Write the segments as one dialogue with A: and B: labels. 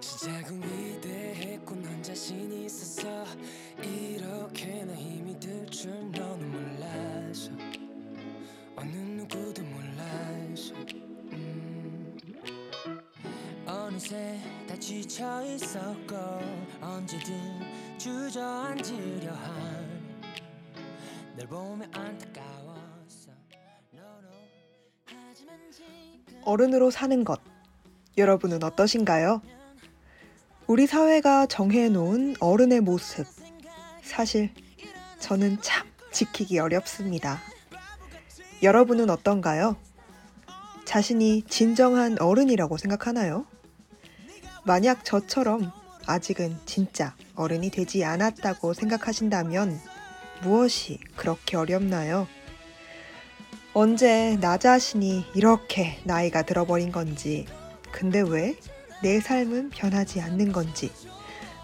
A: 시작은 위대했고 난 자신이 있었어 이렇게나 힘이 들 줄 너는 몰라서 어느 누구도 몰라서 음. 어느새 다 지쳐 있었고 언제든 주저앉으려 한널 보며 안타까웠어
B: 어른으로 사는 것. 여러분은 어떠신가요? 우리 사회가 정해놓은 어른의 모습. 사실 저는 참 지키기 어렵습니다. 여러분은 어떤가요? 자신이 진정한 어른이라고 생각하나요? 만약 저처럼 아직은 진짜 어른이 되지 않았다고 생각하신다면 무엇이 그렇게 어렵나요? 언제 나 자신이 이렇게 나이가 들어버린 건지, 근데 왜 내 삶은 변하지 않는 건지,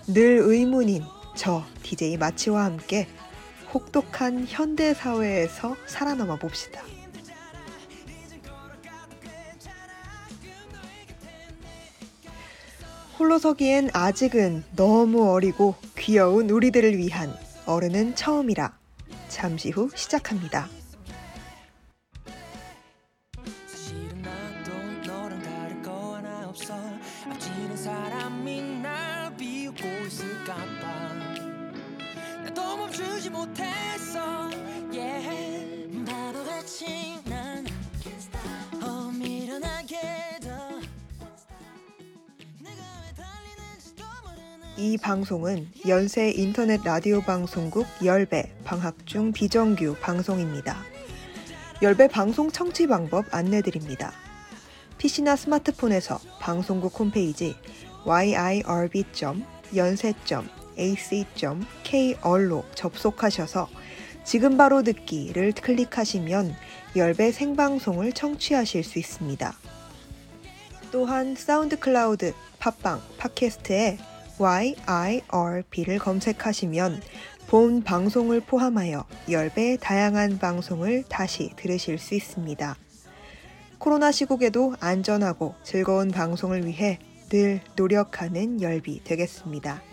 B: 늘 의문인 저 DJ 마치와 함께 혹독한 현대 사회에서 살아남아 봅시다. 홀로 서기엔 아직은 너무 어리고 귀여운 우리들을 위한 어른은 처음이라 잠시 후 시작합니다.
A: 나도 너 이
B: 방송은 연세 인터넷 라디오 방송국 열배 방학 중 비정규 방송입니다. 열배 방송 청취 방법 안내드립니다. PC나 스마트폰에서 방송국 홈페이지 yirb.연세.ac.kr로 접속하셔서 지금 바로 듣기를 클릭하시면 열배 생방송을 청취하실 수 있습니다. 또한 SoundCloud, 팟빵, 팟캐스트에 YIRB를 검색하시면 본 방송을 포함하여 10배의 다양한 방송을 다시 들으실 수 있습니다. 코로나 시국에도 안전하고 즐거운 방송을 위해 늘 노력하는 열비 되겠습니다.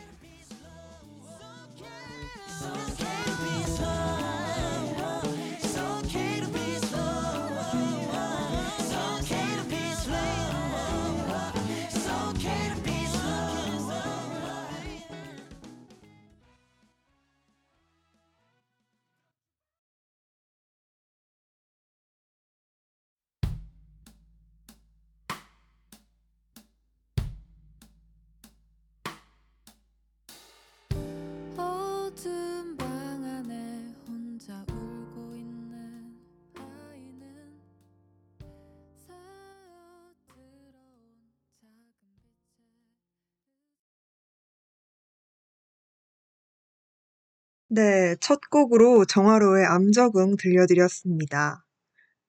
B: 네, 첫 곡으로 정화로의 암적응 들려드렸습니다.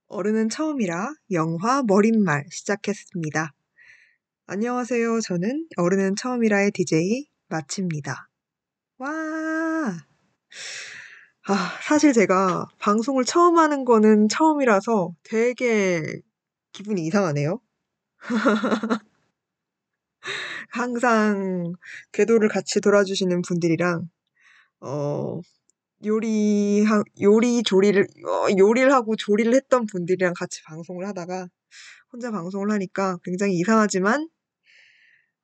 B: 어른은 처음이라 영화 머릿말 시작했습니다. 안녕하세요. 저는 어른은 처음이라의 DJ 마치입니다. 와! 아, 사실 제가 방송을 처음 하는 거는 처음이라서 되게 기분이 이상하네요. 항상 궤도를 같이 돌아주시는 분들이랑 어, 요리, 요리 조리를, 어, 요리를 하고 조리를 했던 분들이랑 같이 방송을 하다가 혼자 방송을 하니까 굉장히 이상하지만,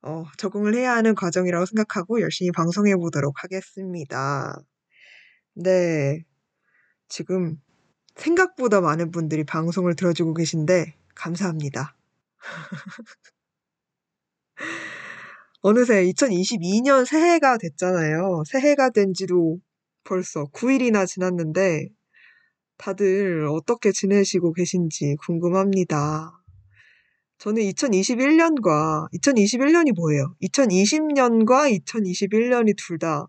B: 어, 적응을 해야 하는 과정이라고 생각하고 열심히 방송해 보도록 하겠습니다. 네. 지금 생각보다 많은 분들이 방송을 들어주고 계신데, 감사합니다. 어느새 2022년 새해가 됐잖아요. 새해가 된 지도 벌써 9일이나 지났는데 다들 어떻게 지내시고 계신지 궁금합니다. 저는 2021년과 2021년이 뭐예요? 2020년과 2021년이 둘 다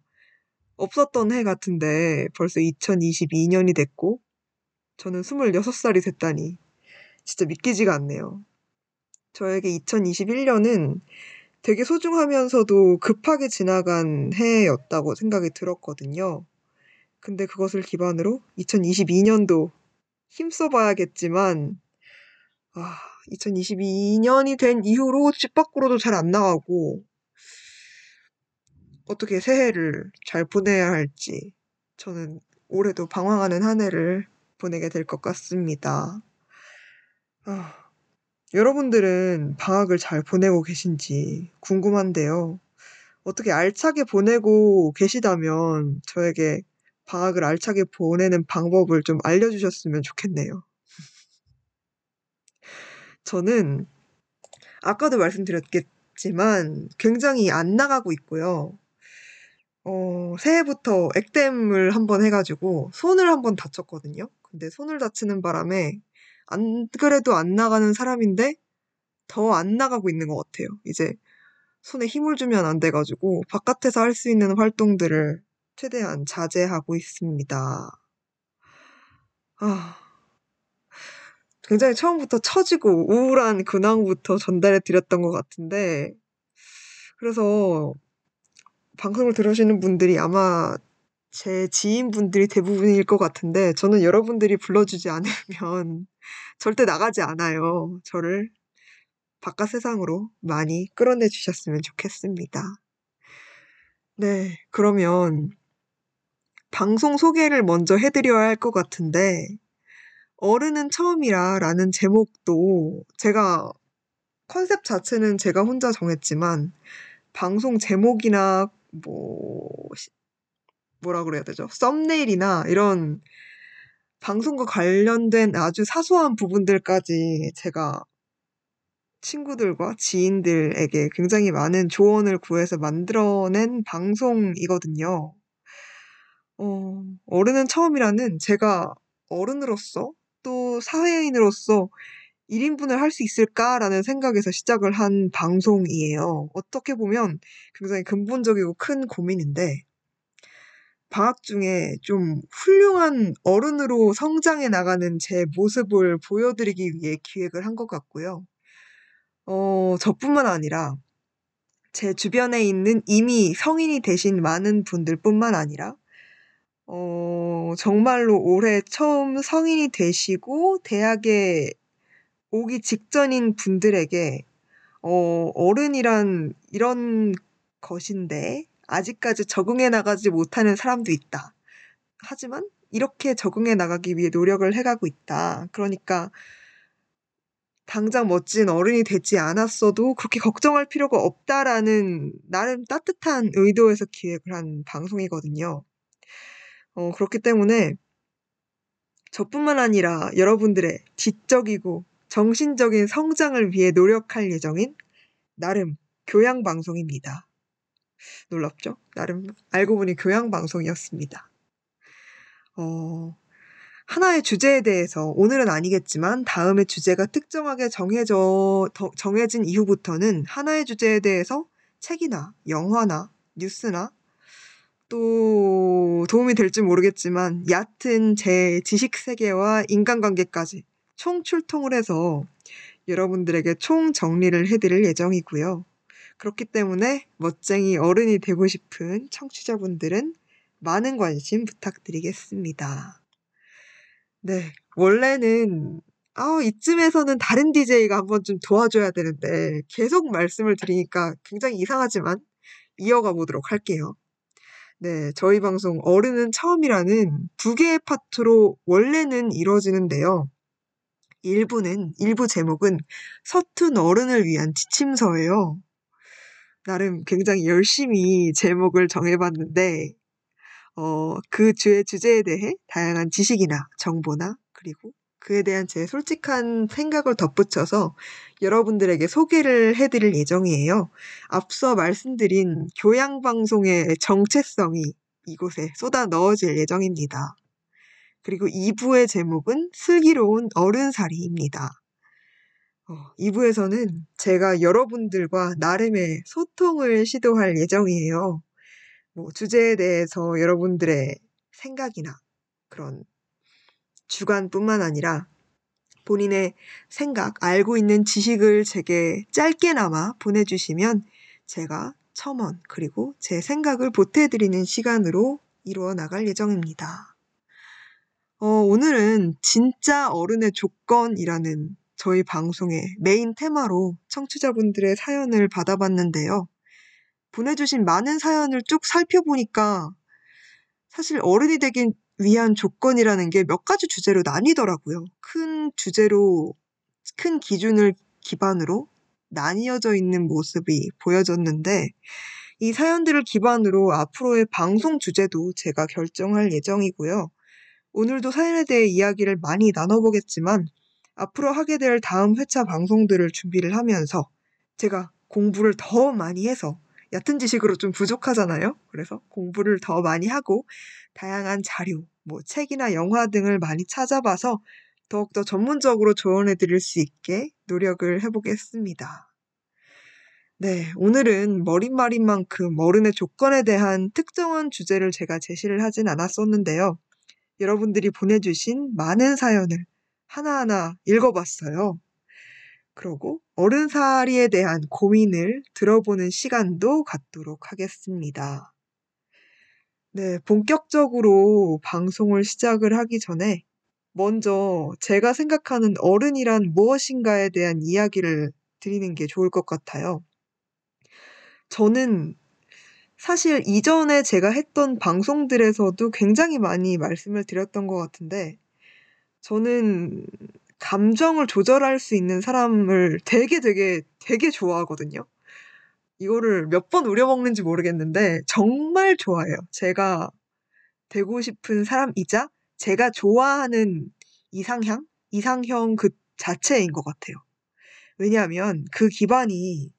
B: 없었던 해 같은데 벌써 2022년이 됐고 저는 26살이 됐다니 진짜 믿기지가 않네요. 저에게 2021년은 되게 소중하면서도 급하게 지나간 해였다고 생각이 들었거든요. 근데 그것을 기반으로 2022년도 힘써봐야겠지만, 아, 2022년이 된 이후로 집 밖으로도 잘 안 나가고, 어떻게 새해를 잘 보내야 할지, 저는 올해도 방황하는 한 해를 보내게 될 것 같습니다. 아, 여러분들은 방학을 잘 보내고 계신지 궁금한데요. 어떻게 알차게 보내고 계시다면 저에게 방학을 알차게 보내는 방법을 좀 알려주셨으면 좋겠네요. 저는 아까도 말씀드렸겠지만 굉장히 안 나가고 있고요. 어, 새해부터 액땜을 한번 해가지고 손을 한번 다쳤거든요. 근데 손을 다치는 바람에 안 그래도 안 나가는 사람인데 더 안 나가고 있는 것 같아요. 이제 손에 힘을 주면 안 돼가지고 바깥에서 할 수 있는 활동들을 최대한 자제하고 있습니다. 아, 굉장히 처음부터 처지고 우울한 근황부터 전달해 드렸던 것 같은데, 그래서 방송을 들으시는 분들이 아마 제 지인분들이 대부분일 것 같은데, 저는 여러분들이 불러주지 않으면 절대 나가지 않아요. 저를 바깥 세상으로 많이 끌어내 주셨으면 좋겠습니다. 네, 그러면 방송 소개를 먼저 해드려야 할 것 같은데, 어른은 처음이라 라는 제목도 제가 컨셉 자체는 제가 혼자 정했지만, 방송 제목이나 뭐, 뭐라 그래야 되죠? 썸네일이나 이런 방송과 관련된 아주 사소한 부분들까지 제가 친구들과 지인들에게 굉장히 많은 조언을 구해서 만들어낸 방송이거든요. 어, 어른은 처음이라는 제가 어른으로서 또 사회인으로서 1인분을 할 수 있을까라는 생각에서 시작을 한 방송이에요. 어떻게 보면 굉장히 근본적이고 큰 고민인데, 방학 중에 좀 훌륭한 어른으로 성장해 나가는 제 모습을 보여드리기 위해 기획을 한 것 같고요. 어, 저뿐만 아니라 제 주변에 있는 이미 성인이 되신 많은 분들뿐만 아니라 어, 정말로 올해 처음 성인이 되시고 대학에 오기 직전인 분들에게 어, 어른이란 이런 것인데 아직까지 적응해 나가지 못하는 사람도 있다. 하지만 이렇게 적응해 나가기 위해 노력을 해가고 있다. 그러니까 당장 멋진 어른이 되지 않았어도 그렇게 걱정할 필요가 없다라는 나름 따뜻한 의도에서 기획을 한 방송이거든요. 어, 그렇기 때문에 저뿐만 아니라 여러분들의 지적이고 정신적인 성장을 위해 노력할 예정인 나름 교양 방송입니다. 놀랍죠? 나름 알고 보니 교양 방송이었습니다. 어, 하나의 주제에 대해서 오늘은 아니겠지만 다음의 주제가 특정하게 정해져 정해진 이후부터는 하나의 주제에 대해서 책이나 영화나 뉴스나 또 도움이 될지 모르겠지만 얕은 제 지식 세계와 인간관계까지 총 출동을 해서 여러분들에게 총 정리를 해드릴 예정이고요. 그렇기 때문에 멋쟁이 어른이 되고 싶은 청취자분들은 많은 관심 부탁드리겠습니다. 네. 원래는 아, 이쯤에서는 다른 DJ가 한번 좀 도와줘야 되는데 계속 말씀을 드리니까 굉장히 이상하지만 이어가 보도록 할게요. 네, 저희 방송 어른은 처음이라는 두 개의 파트로 원래는 이루어지는데요. 일부는 일부 제목은 서툰 어른을 위한 지침서예요. 나름 굉장히 열심히 제목을 정해봤는데 어, 그 주의 주제에 대해 다양한 지식이나 정보나 그리고 그에 대한 제 솔직한 생각을 덧붙여서 여러분들에게 소개를 해드릴 예정이에요. 앞서 말씀드린 교양방송의 정체성이 이곳에 쏟아 넣어질 예정입니다. 그리고 2부의 제목은 슬기로운 어른살이입니다. 어, 2부에서는 제가 여러분들과 나름의 소통을 시도할 예정이에요. 뭐 주제에 대해서 여러분들의 생각이나 그런 주관뿐만 아니라 본인의 생각, 알고 있는 지식을 제게 짧게나마 보내주시면 제가 첨언 그리고 제 생각을 보태드리는 시간으로 이루어 나갈 예정입니다. 어, 오늘은 진짜 어른의 조건이라는 저희 방송의 메인 테마로 청취자분들의 사연을 받아봤는데요. 보내주신 많은 사연을 쭉 살펴보니까 사실 어른이 되기 위한 조건이라는 게 몇 가지 주제로 나뉘더라고요. 큰 주제로, 큰 기준을 기반으로 나뉘어져 있는 모습이 보여졌는데, 이 사연들을 기반으로 앞으로의 방송 주제도 제가 결정할 예정이고요. 오늘도 사연에 대해 이야기를 많이 나눠보겠지만, 앞으로 하게 될 다음 회차 방송들을 준비를 하면서 제가 공부를 더 많이 해서 얕은 지식으로 좀 부족하잖아요. 그래서 공부를 더 많이 하고 다양한 자료, 뭐 책이나 영화 등을 많이 찾아봐서 더욱더 전문적으로 조언해 드릴 수 있게 노력을 해보겠습니다. 네, 오늘은 머릿말인 만큼 어른의 조건에 대한 특정한 주제를 제가 제시를 하진 않았었는데요. 여러분들이 보내주신 많은 사연을 하나하나 읽어봤어요. 그러고 어른살이에 대한 고민을 들어보는 시간도 갖도록 하겠습니다. 네, 본격적으로 방송을 시작을 하기 전에 먼저 제가 생각하는 어른이란 무엇인가에 대한 이야기를 드리는 게 좋을 것 같아요. 저는 사실 이전에 제가 했던 방송들에서도 굉장히 많이 말씀을 드렸던 것 같은데, 저는 감정을 조절할 수 있는 사람을 되게 되게 되게 좋아하거든요. 이거를 몇 번 우려먹는지 모르겠는데 정말 좋아해요. 제가 되고 싶은 사람이자 제가 좋아하는 이상향? 이상형 그 자체인 것 같아요. 왜냐하면 그 기반이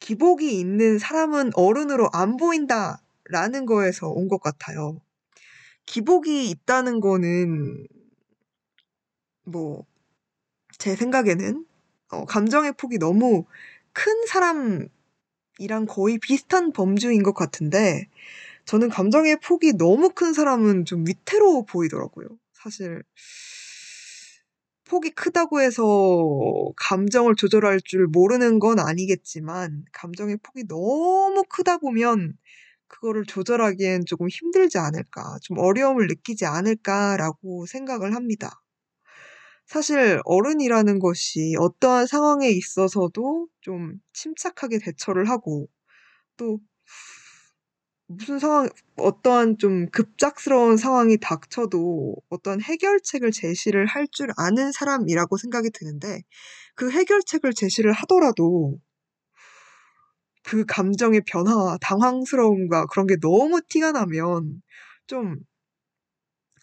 B: 기복이 있는 사람은 어른으로 안 보인다 라는 거에서 온 것 같아요. 기복이 있다는 거는 뭐 제 생각에는 어, 감정의 폭이 너무 큰 사람이랑 거의 비슷한 범주인 것 같은데 저는 감정의 폭이 너무 큰 사람은 좀 위태로워 보이더라고요. 사실 폭이 크다고 해서 감정을 조절할 줄 모르는 건 아니겠지만 감정의 폭이 너무 크다 보면 그거를 조절하기엔 조금 힘들지 않을까, 좀 어려움을 느끼지 않을까라고 생각을 합니다. 사실 어른이라는 것이 어떠한 상황에 있어서도 좀 침착하게 대처를 하고 또 무슨 상황, 어떠한 좀 급작스러운 상황이 닥쳐도 어떤 해결책을 제시를 할 줄 아는 사람이라고 생각이 드는데 그 해결책을 제시를 하더라도 그 감정의 변화와 당황스러움과 그런 게 너무 티가 나면 좀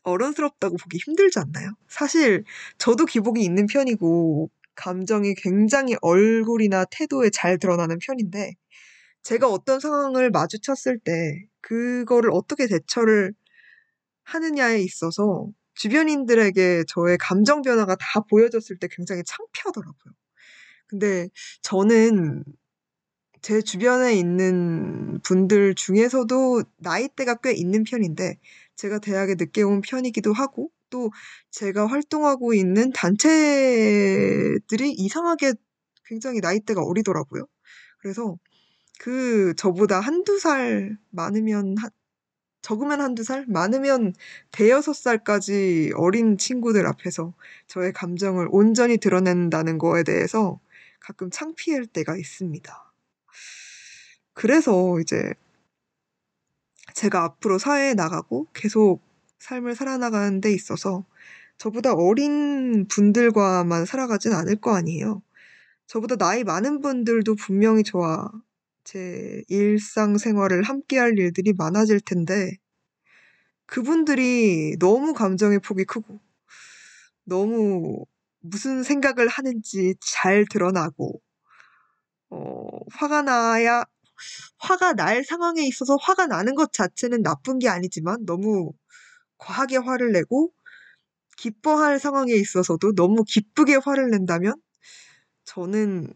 B: 어른스럽다고 보기 힘들지 않나요? 사실 저도 기복이 있는 편이고 감정이 굉장히 얼굴이나 태도에 잘 드러나는 편인데 제가 어떤 상황을 마주쳤을 때 그거를 어떻게 대처를 하느냐에 있어서 주변인들에게 저의 감정 변화가 다 보여졌을 때 굉장히 창피하더라고요. 근데 저는 제 주변에 있는 분들 중에서도 나이대가 꽤 있는 편인데 제가 대학에 늦게 온 편이기도 하고 또 제가 활동하고 있는 단체들이 이상하게 굉장히 나이대가 어리더라고요. 그래서 그 저보다 한두 살 많으면 한 적으면 한두 살? 많으면 대여섯 살까지 어린 친구들 앞에서 저의 감정을 온전히 드러낸다는 거에 대해서 가끔 창피할 때가 있습니다. 그래서 이제 제가 앞으로 사회에 나가고 계속 삶을 살아나가는 데 있어서 저보다 어린 분들과만 살아가진 않을 거 아니에요. 저보다 나이 많은 분들도 분명히 저와 제 일상생활을 함께 할 일들이 많아질 텐데 그분들이 너무 감정의 폭이 크고 너무 무슨 생각을 하는지 잘 드러나고 어, 화가 나야 화가 날 상황에 있어서 화가 나는 것 자체는 나쁜 게 아니지만 너무 과하게 화를 내고 기뻐할 상황에 있어서도 너무 기쁘게 화를 낸다면 저는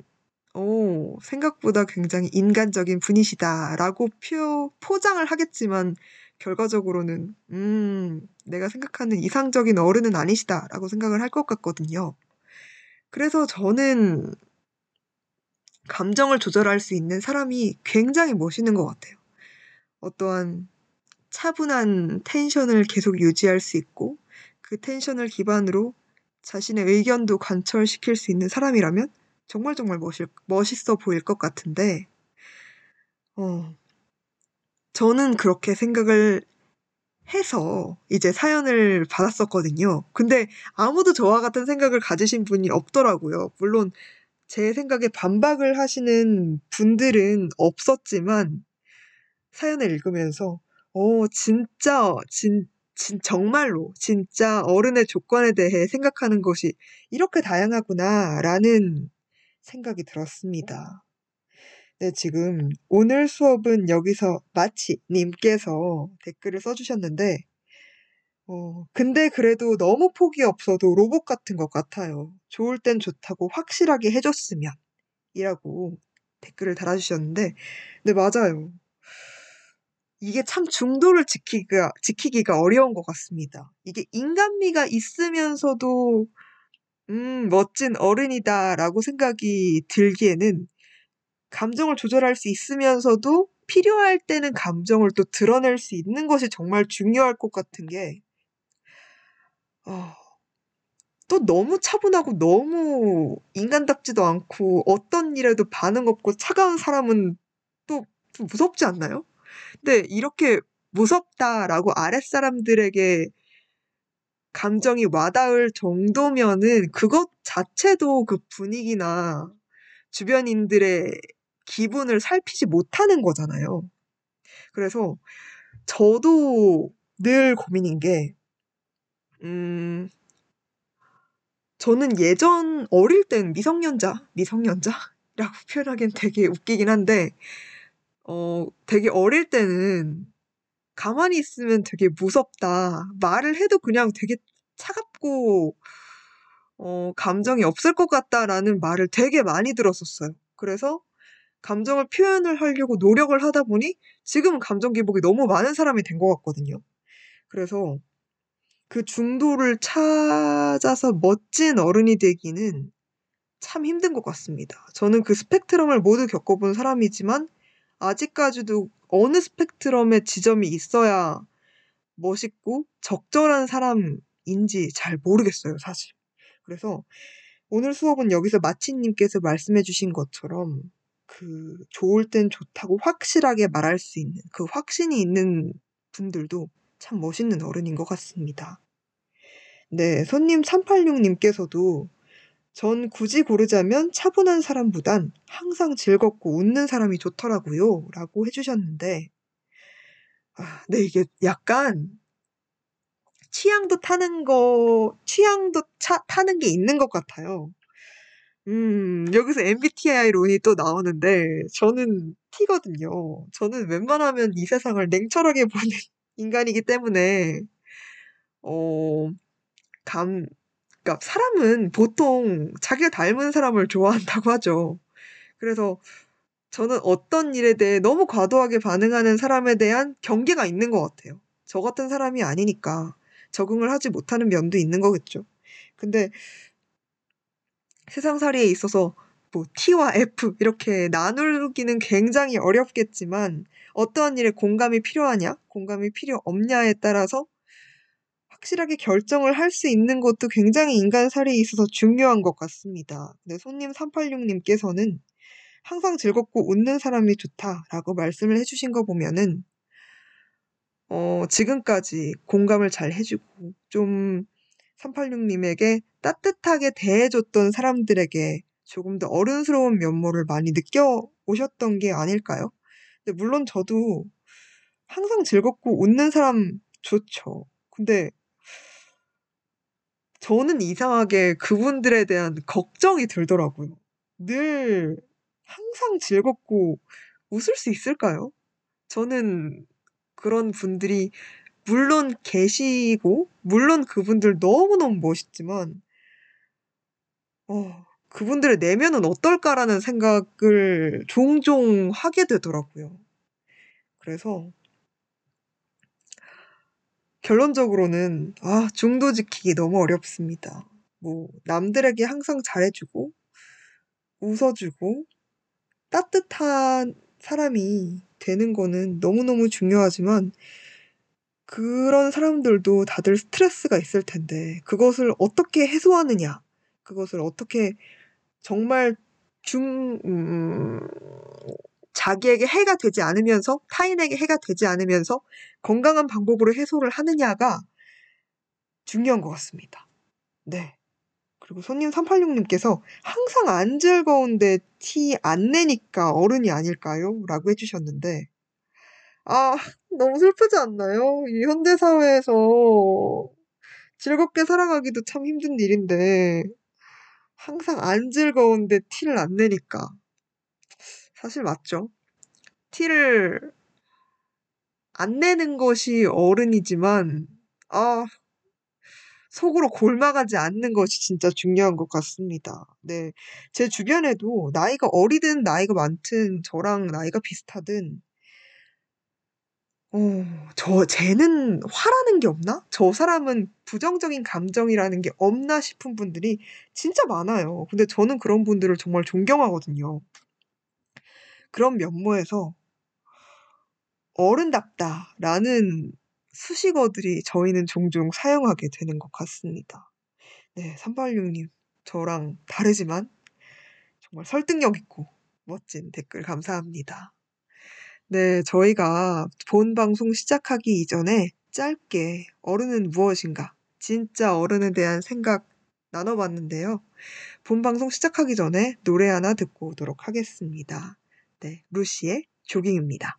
B: 어, 생각보다 굉장히 인간적인 분이시다라고 표, 포장을 하겠지만 결과적으로는 음, 내가 생각하는 이상적인 어른은 아니시다라고 생각을 할 것 같거든요. 그래서 저는 감정을 조절할 수 있는 사람이 굉장히 멋있는 것 같아요. 어떠한 차분한 텐션을 계속 유지할 수 있고 그 텐션을 기반으로 자신의 의견도 관철시킬 수 있는 사람이라면 정말 정말 멋있, 멋있어 보일 것 같은데, 어, 저는 그렇게 생각을 해서 이제 사연을 받았었거든요. 근데 아무도 저와 같은 생각을 가지신 분이 없더라고요. 물론 제 생각에 반박을 하시는 분들은 없었지만 사연을 읽으면서 어 진짜 진, 진 정말로 진짜 어른의 조건에 대해 생각하는 것이 이렇게 다양하구나라는 생각이 들었습니다. 네, 지금 오늘 수업은 여기서 마치 님께서 댓글을 써주셨는데, 어, 근데 그래도 너무 폭이 없어도 로봇 같은 것 같아요. 좋을 땐 좋다고 확실하게 해줬으면. 이라고 댓글을 달아주셨는데, 네, 맞아요. 이게 참 중도를 지키기가, 지키기가 어려운 것 같습니다. 이게 인간미가 있으면서도, 음, 멋진 어른이다라고 생각이 들기에는 감정을 조절할 수 있으면서도 필요할 때는 감정을 또 드러낼 수 있는 것이 정말 중요할 것 같은 게, 어, 또 너무 차분하고 너무 인간답지도 않고 어떤 일에도 반응 없고 차가운 사람은 또 좀 무섭지 않나요? 근데 이렇게 무섭다라고 아랫사람들에게 감정이 와닿을 정도면은 그것 자체도 그 분위기나 주변인들의 기분을 살피지 못하는 거잖아요. 그래서 저도 늘 고민인 게, 음, 저는 예전 어릴 땐 미성년자, 미성년자라고 표현하기엔 되게 웃기긴 한데, 어, 되게 어릴 때는 가만히 있으면 되게 무섭다. 말을 해도 그냥 되게 차갑고, 어, 감정이 없을 것 같다라는 말을 되게 많이 들었었어요. 그래서 감정을 표현을 하려고 노력을 하다 보니 지금은 감정 기복이 너무 많은 사람이 된 것 같거든요. 그래서 그 중도를 찾아서 멋진 어른이 되기는 참 힘든 것 같습니다. 저는 그 스펙트럼을 모두 겪어본 사람이지만 아직까지도 어느 스펙트럼의 지점이 있어야 멋있고 적절한 사람인지 잘 모르겠어요, 사실. 그래서 오늘 수업은 여기서 마치님께서 말씀해 주신 것처럼 그 좋을 땐 좋다고 확실하게 말할 수 있는 그 확신이 있는 분들도 참 멋있는 어른인 것 같습니다. 네, 손님 386님께서도 전 굳이 고르자면 차분한 사람보단 항상 즐겁고 웃는 사람이 좋더라고요. 라고 해주셨는데, 아, 네, 이게 약간 취향도 타는 거, 취향도 차, 타는 게 있는 것 같아요. 음, 여기서 MBTI 론이 또 나오는데, 저는 T거든요. 저는 웬만하면 이 세상을 냉철하게 보는 인간이기 때문에, 어, 감, 그러니까 사람은 보통 자기가 닮은 사람을 좋아한다고 하죠. 그래서 저는 어떤 일에 대해 너무 과도하게 반응하는 사람에 대한 경계가 있는 것 같아요. 저 같은 사람이 아니니까 적응을 하지 못하는 면도 있는 거겠죠. 근데 세상살이에 있어서 뭐 T와 F 이렇게 나누기는 굉장히 어렵겠지만 어떠한 일에 공감이 필요하냐, 공감이 필요 없냐에 따라서 확실하게 결정을 할 수 있는 것도 굉장히 인간살이에 있어서 중요한 것 같습니다. 근데 손님 386님께서는 항상 즐겁고 웃는 사람이 좋다라고 말씀을 해주신 거 보면은 어, 지금까지 공감을 잘 해주고 좀 386님에게 따뜻하게 대해줬던 사람들에게 조금 더 어른스러운 면모를 많이 느껴오셨던 게 아닐까요? 근데 물론 저도 항상 즐겁고 웃는 사람 좋죠. 근데 저는 이상하게 그분들에 대한 걱정이 들더라고요. 늘 항상 즐겁고 웃을 수 있을까요? 저는 그런 분들이 물론 계시고, 물론 그분들 너무너무 멋있지만, 어, 그분들의 내면은 어떨까라는 생각을 종종 하게 되더라고요. 그래서, 결론적으로는, 아, 중도 지키기 너무 어렵습니다. 뭐, 남들에게 항상 잘해주고, 웃어주고, 따뜻한 사람이 되는 거는 너무너무 중요하지만 그런 사람들도 다들 스트레스가 있을 텐데 그것을 어떻게 해소하느냐, 그것을 어떻게 정말 중, 음, 자기에게 해가 되지 않으면서 타인에게 해가 되지 않으면서 건강한 방법으로 해소를 하느냐가 중요한 것 같습니다. 네. 그리고 손님 386님께서 항상 안 즐거운데 티 안 내니까 어른이 아닐까요? 라고 해주셨는데, 아, 너무 슬프지 않나요? 이 현대사회에서 즐겁게 살아가기도 참 힘든 일인데, 항상 안 즐거운데 티를 안 내니까. 사실 맞죠. 티를 안 내는 것이 어른이지만, 아, 속으로 골마가지 않는 것이 진짜 중요한 것 같습니다. 네. 제 주변에도 나이가 어리든 나이가 많든 저랑 나이가 비슷하든, 어, 저, 쟤는 화라는 게 없나? 저 사람은 부정적인 감정이라는 게 없나 싶은 분들이 진짜 많아요. 근데 저는 그런 분들을 정말 존경하거든요. 그런 면모에서 어른답다라는 수식어들이 저희는 종종 사용하게 되는 것 같습니다. 네, 386님, 저랑 다르지만 정말 설득력 있고 멋진 댓글 감사합니다. 네, 저희가 본 방송 시작하기 이전에 짧게 어른은 무엇인가, 진짜 어른에 대한 생각 나눠봤는데요. 본 방송 시작하기 전에 노래 하나 듣고 오도록 하겠습니다. 네, 루시의 조깅입니다.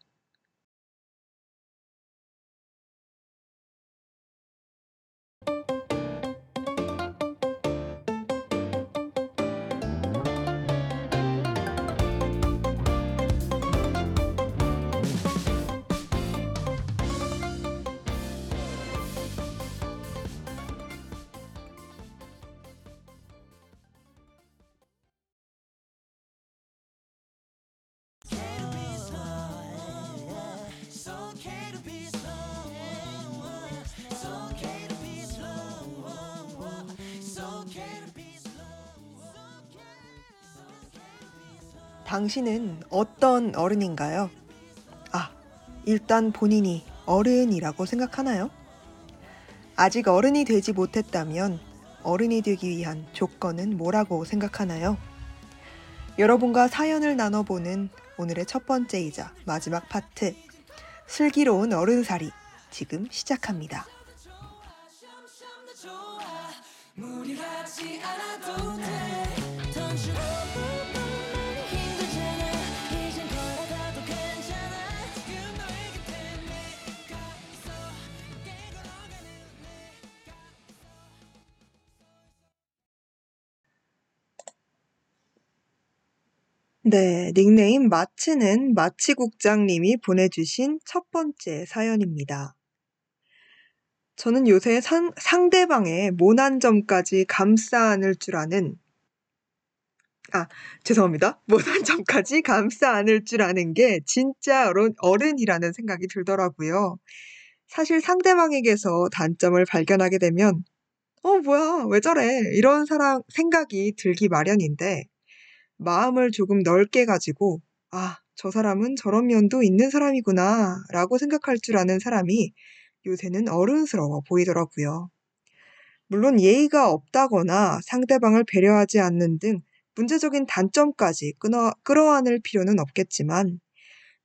B: 당신은 어떤 어른인가요? 아, 일단 본인이 어른이라고 생각하나요? 아직 어른이 되지 못했다면 어른이 되기 위한 조건은 뭐라고 생각하나요? 여러분과 사연을 나눠보는 오늘의 첫 번째이자 마지막 파트. 슬기로운 어른살이 지금 시작합니다. 네, 닉네임 마치는 마치국장님이 보내주신 첫 번째 사연입니다. 저는 요새 상, 상대방의 모난 점까지 감싸 안을 줄 아는, 아, 죄송합니다. 모난 점까지 감싸 안을 줄 아는 게 진짜 어른, 어른이라는 생각이 들더라고요. 사실 상대방에게서 단점을 발견하게 되면, 어, 뭐야, 왜 저래? 이런 사람, 생각이 들기 마련인데, 마음을 조금 넓게 가지고, 아, 저 사람은 저런 면도 있는 사람이구나, 라고 생각할 줄 아는 사람이 요새는 어른스러워 보이더라고요. 물론 예의가 없다거나 상대방을 배려하지 않는 등 문제적인 단점까지 끊어, 끌어안을 필요는 없겠지만,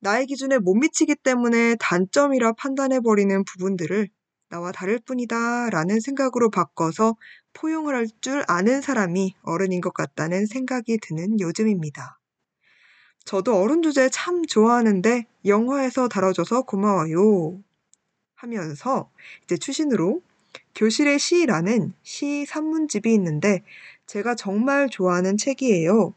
B: 나의 기준에 못 미치기 때문에 단점이라 판단해버리는 부분들을 나와 다를 뿐이다 라는 생각으로 바꿔서 포용을 할 줄 아는 사람이 어른인 것 같다는 생각이 드는 요즘입니다. 저도 어른 주제 참 좋아하는데 영화에서 다뤄줘서 고마워요. 하면서 이제 추신으로 교실의 시라는 시 산문집이 있는데 제가 정말 좋아하는 책이에요.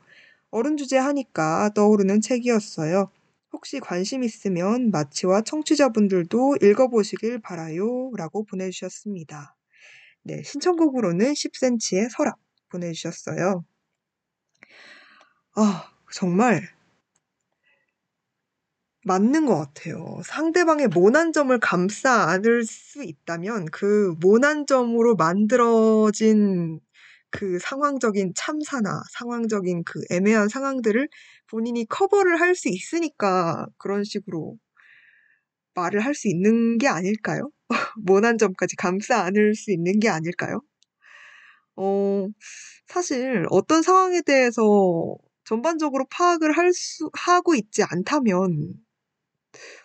B: 어른 주제 하니까 떠오르는 책이었어요. 혹시 관심 있으면 마치와 청취자분들도 읽어보시길 바라요. 라고 보내주셨습니다. 네, 신청곡으로는 10cm의 서랍 보내주셨어요. 아, 정말 맞는 것 같아요. 상대방의 모난 점을 감싸 안을 수 있다면 그 모난 점으로 만들어진 그 상황적인 참사나 상황적인 그 애매한 상황들을 본인이 커버를 할 수 있으니까 그런 식으로 말을 할 수 있는 게 아닐까요? 모난 점까지 감싸 안을 수 있는 게 아닐까요? 어, 사실 어떤 상황에 대해서 전반적으로 파악을 할 수, 하고 있지 않다면,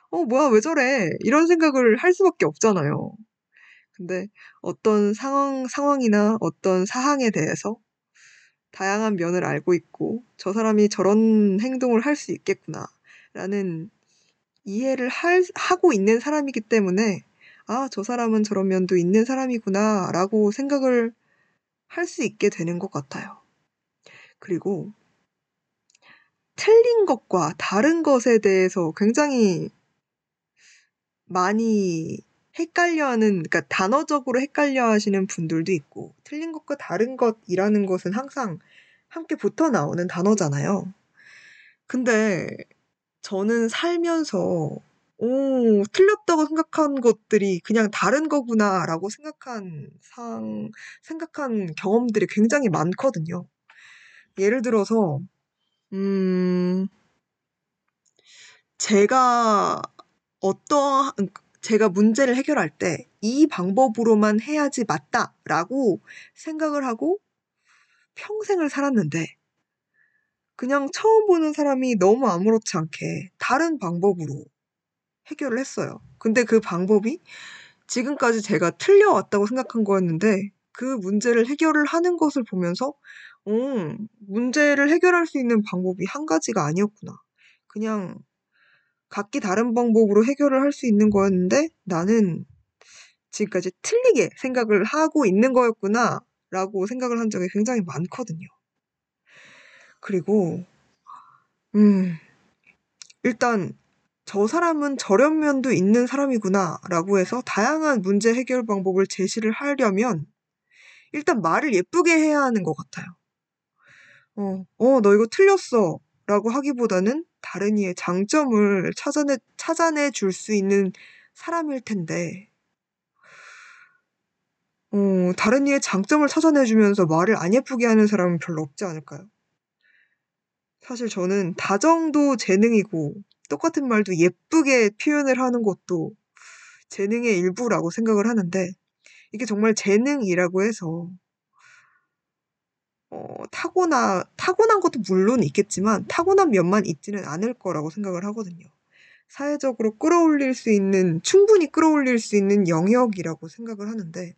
B: 어, 뭐야, 왜 저래? 이런 생각을 할 수밖에 없잖아요. 근데 어떤 상황, 상황이나 어떤 사항에 대해서 다양한 면을 알고 있고, 저 사람이 저런 행동을 할 수 있겠구나. 라는 이해를 할, 하고 있는 사람이기 때문에, 아, 저 사람은 저런 면도 있는 사람이구나. 라고 생각을 할 수 있게 되는 것 같아요. 그리고 틀린 것과 다른 것에 대해서 굉장히 많이 헷갈려하는, 그러니까 단어적으로 헷갈려 하시는 분들도 있고, 틀린 것과 다른 것이라는 것은 항상 함께 붙어 나오는 단어잖아요. 근데 저는 살면서, 오, 틀렸다고 생각한 것들이 그냥 다른 거구나라고 생각한 상, 생각한 경험들이 굉장히 많거든요. 예를 들어서, 음, 제가 어떠한, 제가 문제를 해결할 때 이 방법으로만 해야지 맞다라고 생각을 하고 평생을 살았는데, 그냥 처음 보는 사람이 너무 아무렇지 않게 다른 방법으로 해결을 했어요. 근데 그 방법이 지금까지 제가 틀려왔다고 생각한 거였는데, 그 문제를 해결을 하는 것을 보면서, 어, 문제를 해결할 수 있는 방법이 한 가지가 아니었구나. 그냥 각기 다른 방법으로 해결을 할 수 있는 거였는데 나는 지금까지 틀리게 생각을 하고 있는 거였구나 라고 생각을 한 적이 굉장히 많거든요. 그리고 음 일단 저 사람은 저런 면도 있는 사람이구나 라고 해서 다양한 문제 해결 방법을 제시를 하려면 일단 말을 예쁘게 해야 하는 것 같아요. 어, 어, 너 이거 틀렸어. 라고 하기보다는 다른 이의 장점을 찾아내, 찾아내 줄 수 있는 사람일 텐데, 어, 다른 이의 장점을 찾아내주면서 말을 안 예쁘게 하는 사람은 별로 없지 않을까요? 사실 저는 다정도 재능이고, 똑같은 말도 예쁘게 표현을 하는 것도 재능의 일부라고 생각을 하는데, 이게 정말 재능이라고 해서, 어, 타고나, 타고난 것도 물론 있겠지만, 타고난 면만 있지는 않을 거라고 생각을 하거든요. 사회적으로 끌어올릴 수 있는, 충분히 끌어올릴 수 있는 영역이라고 생각을 하는데,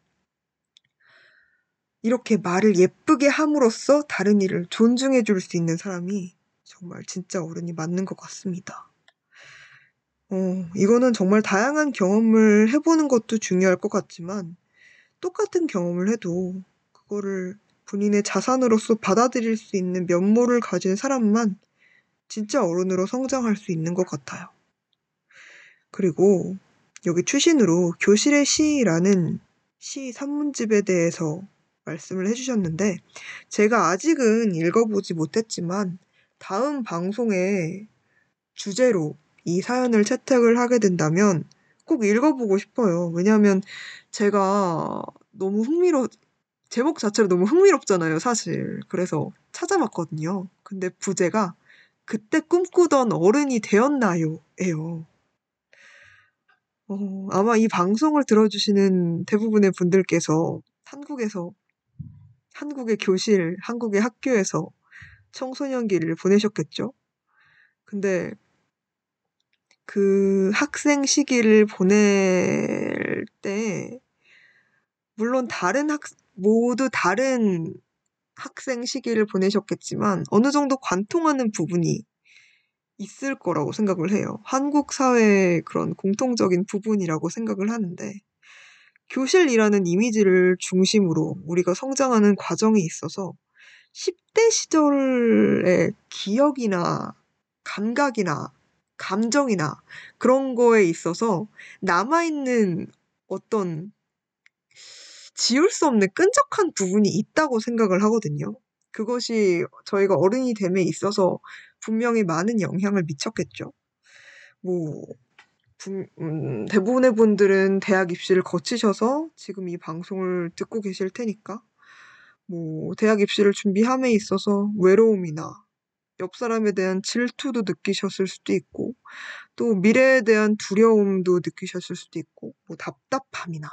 B: 이렇게 말을 예쁘게 함으로써 다른 이를 존중해 줄 수 있는 사람이 정말 진짜 어른이 맞는 것 같습니다. 어, 이거는 정말 다양한 경험을 해보는 것도 중요할 것 같지만, 똑같은 경험을 해도 그거를 본인의 자산으로서 받아들일 수 있는 면모를 가진 사람만 진짜 어른으로 성장할 수 있는 것 같아요. 그리고 여기 추신으로 교실의 시라는 시 산문집에 대해서 말씀을 해주셨는데 제가 아직은 읽어보지 못했지만 다음 방송에 주제로 이 사연을 채택을 하게 된다면 꼭 읽어보고 싶어요. 왜냐하면 제가 너무 흥미로, 제목 자체로 너무 흥미롭잖아요, 사실. 그래서 찾아봤거든요. 근데 부제가 그때 꿈꾸던 어른이 되었나요? 예요. 어, 아마 이 방송을 들어주시는 대부분의 분들께서 한국에서, 한국의 교실, 한국의 학교에서 청소년기를 보내셨겠죠? 근데 그 학생 시기를 보낼 때, 물론 다른 학, 모두 다른 학생 시기를 보내셨겠지만, 어느 정도 관통하는 부분이 있을 거라고 생각을 해요. 한국 사회의 그런 공통적인 부분이라고 생각을 하는데, 교실이라는 이미지를 중심으로 우리가 성장하는 과정에 있어서 10대 시절의 기억이나 감각이나 감정이나 그런 거에 있어서 남아있는 어떤 지울 수 없는 끈적한 부분이 있다고 생각을 하거든요. 그것이 저희가 어른이 됨에 있어서 분명히 많은 영향을 미쳤겠죠. 뭐, 분- 음, 대부분의 분들은 대학 입시를 거치셔서 지금 이 방송을 듣고 계실 테니까, 뭐 대학 입시를 준비함에 있어서 외로움이나 옆 사람에 대한 질투도 느끼셨을 수도 있고 또 미래에 대한 두려움도 느끼셨을 수도 있고 뭐 답답함이나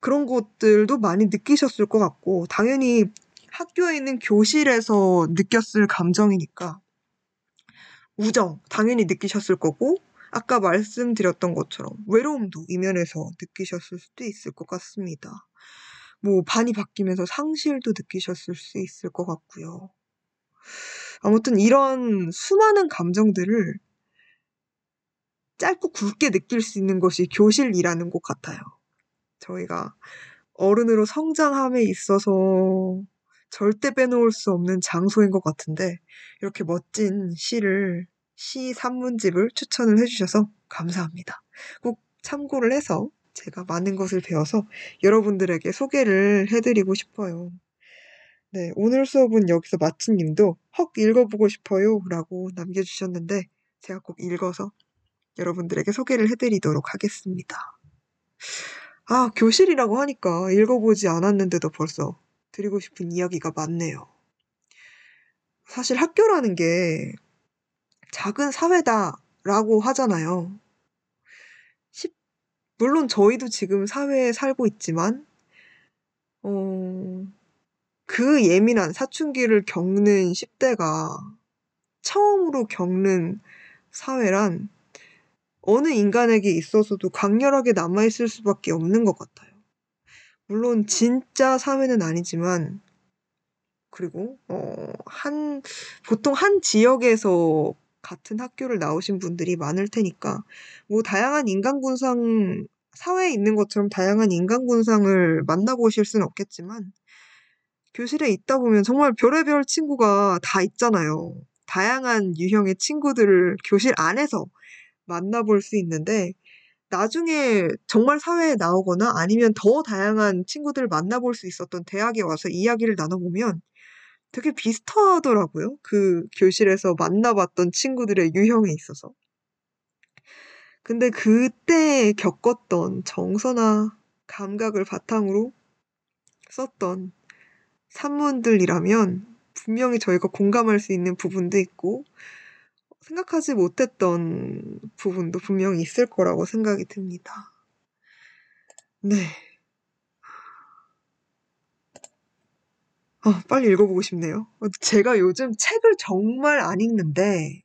B: 그런 것들도 많이 느끼셨을 것 같고 당연히 학교에 있는 교실에서 느꼈을 감정이니까 우정 당연히 느끼셨을 거고 아까 말씀드렸던 것처럼 외로움도 이면에서 느끼셨을 수도 있을 것 같습니다. 뭐 반이 바뀌면서 상실도 느끼셨을 수 있을 것 같고요. 아무튼 이런 수많은 감정들을 짧고 굵게 느낄 수 있는 것이 교실이라는 것 같아요. 저희가 어른으로 성장함에 있어서 절대 빼놓을 수 없는 장소인 것 같은데 이렇게 멋진 시를 시 산문집을 추천을 해주셔서 감사합니다. 꼭 참고를 해서 제가 많은 것을 배워서 여러분들에게 소개를 해드리고 싶어요. 네, 오늘 수업은 여기서 마친 님도 헉 읽어보고 싶어요 라고 남겨주셨는데 제가 꼭 읽어서 여러분들에게 소개를 해드리도록 하겠습니다. 아, 교실이라고 하니까 읽어보지 않았는데도 벌써 드리고 싶은 이야기가 많네요. 사실 학교라는 게 작은 사회다라고 하잖아요. 십- 물론 저희도 지금 사회에 살고 있지만, 어, 그 예민한 사춘기를 겪는 10대가 처음으로 겪는 사회란 어느 인간에게 있어서도 강렬하게 남아있을 수밖에 없는 것 같아요. 물론 진짜 사회는 아니지만, 그리고, 어, 한, 보통 한 지역에서 같은 학교를 나오신 분들이 많을 테니까, 뭐, 다양한 인간군상, 사회에 있는 것처럼 다양한 인간군상을 만나보실 수는 없겠지만, 교실에 있다 보면 정말 별의별 친구가 다 있잖아요. 다양한 유형의 친구들을 교실 안에서 만나볼 수 있는데, 나중에 정말 사회에 나오거나 아니면 더 다양한 친구들을 만나볼 수 있었던 대학에 와서 이야기를 나눠보면 되게 비슷하더라고요. 그 교실에서 만나봤던 친구들의 유형에 있어서. 근데 그때 겪었던 정서나 감각을 바탕으로 썼던 산문들이라면 분명히 저희가 공감할 수 있는 부분도 있고 생각하지 못했던 부분도 분명히 있을 거라고 생각이 듭니다. 네. 아, 빨리 읽어보고 싶네요. 어, 제가 요즘 책을 정말 안 읽는데,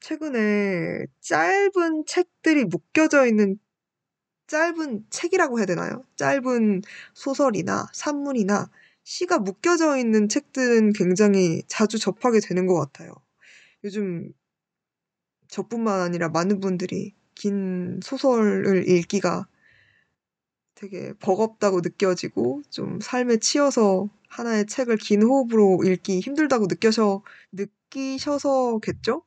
B: 최근에 짧은 책들이 묶여져 있는 짧은 책이라고 해야 되나요? 짧은 소설이나 산문이나 시가 묶여져 있는 책들은 굉장히 자주 접하게 되는 것 같아요. 요즘 저뿐만 아니라 많은 분들이 긴 소설을 읽기가 되게 버겁다고 느껴지고 좀 삶에 치여서 하나의 책을 긴 호흡으로 읽기 힘들다고 느껴서 느끼셔서겠죠?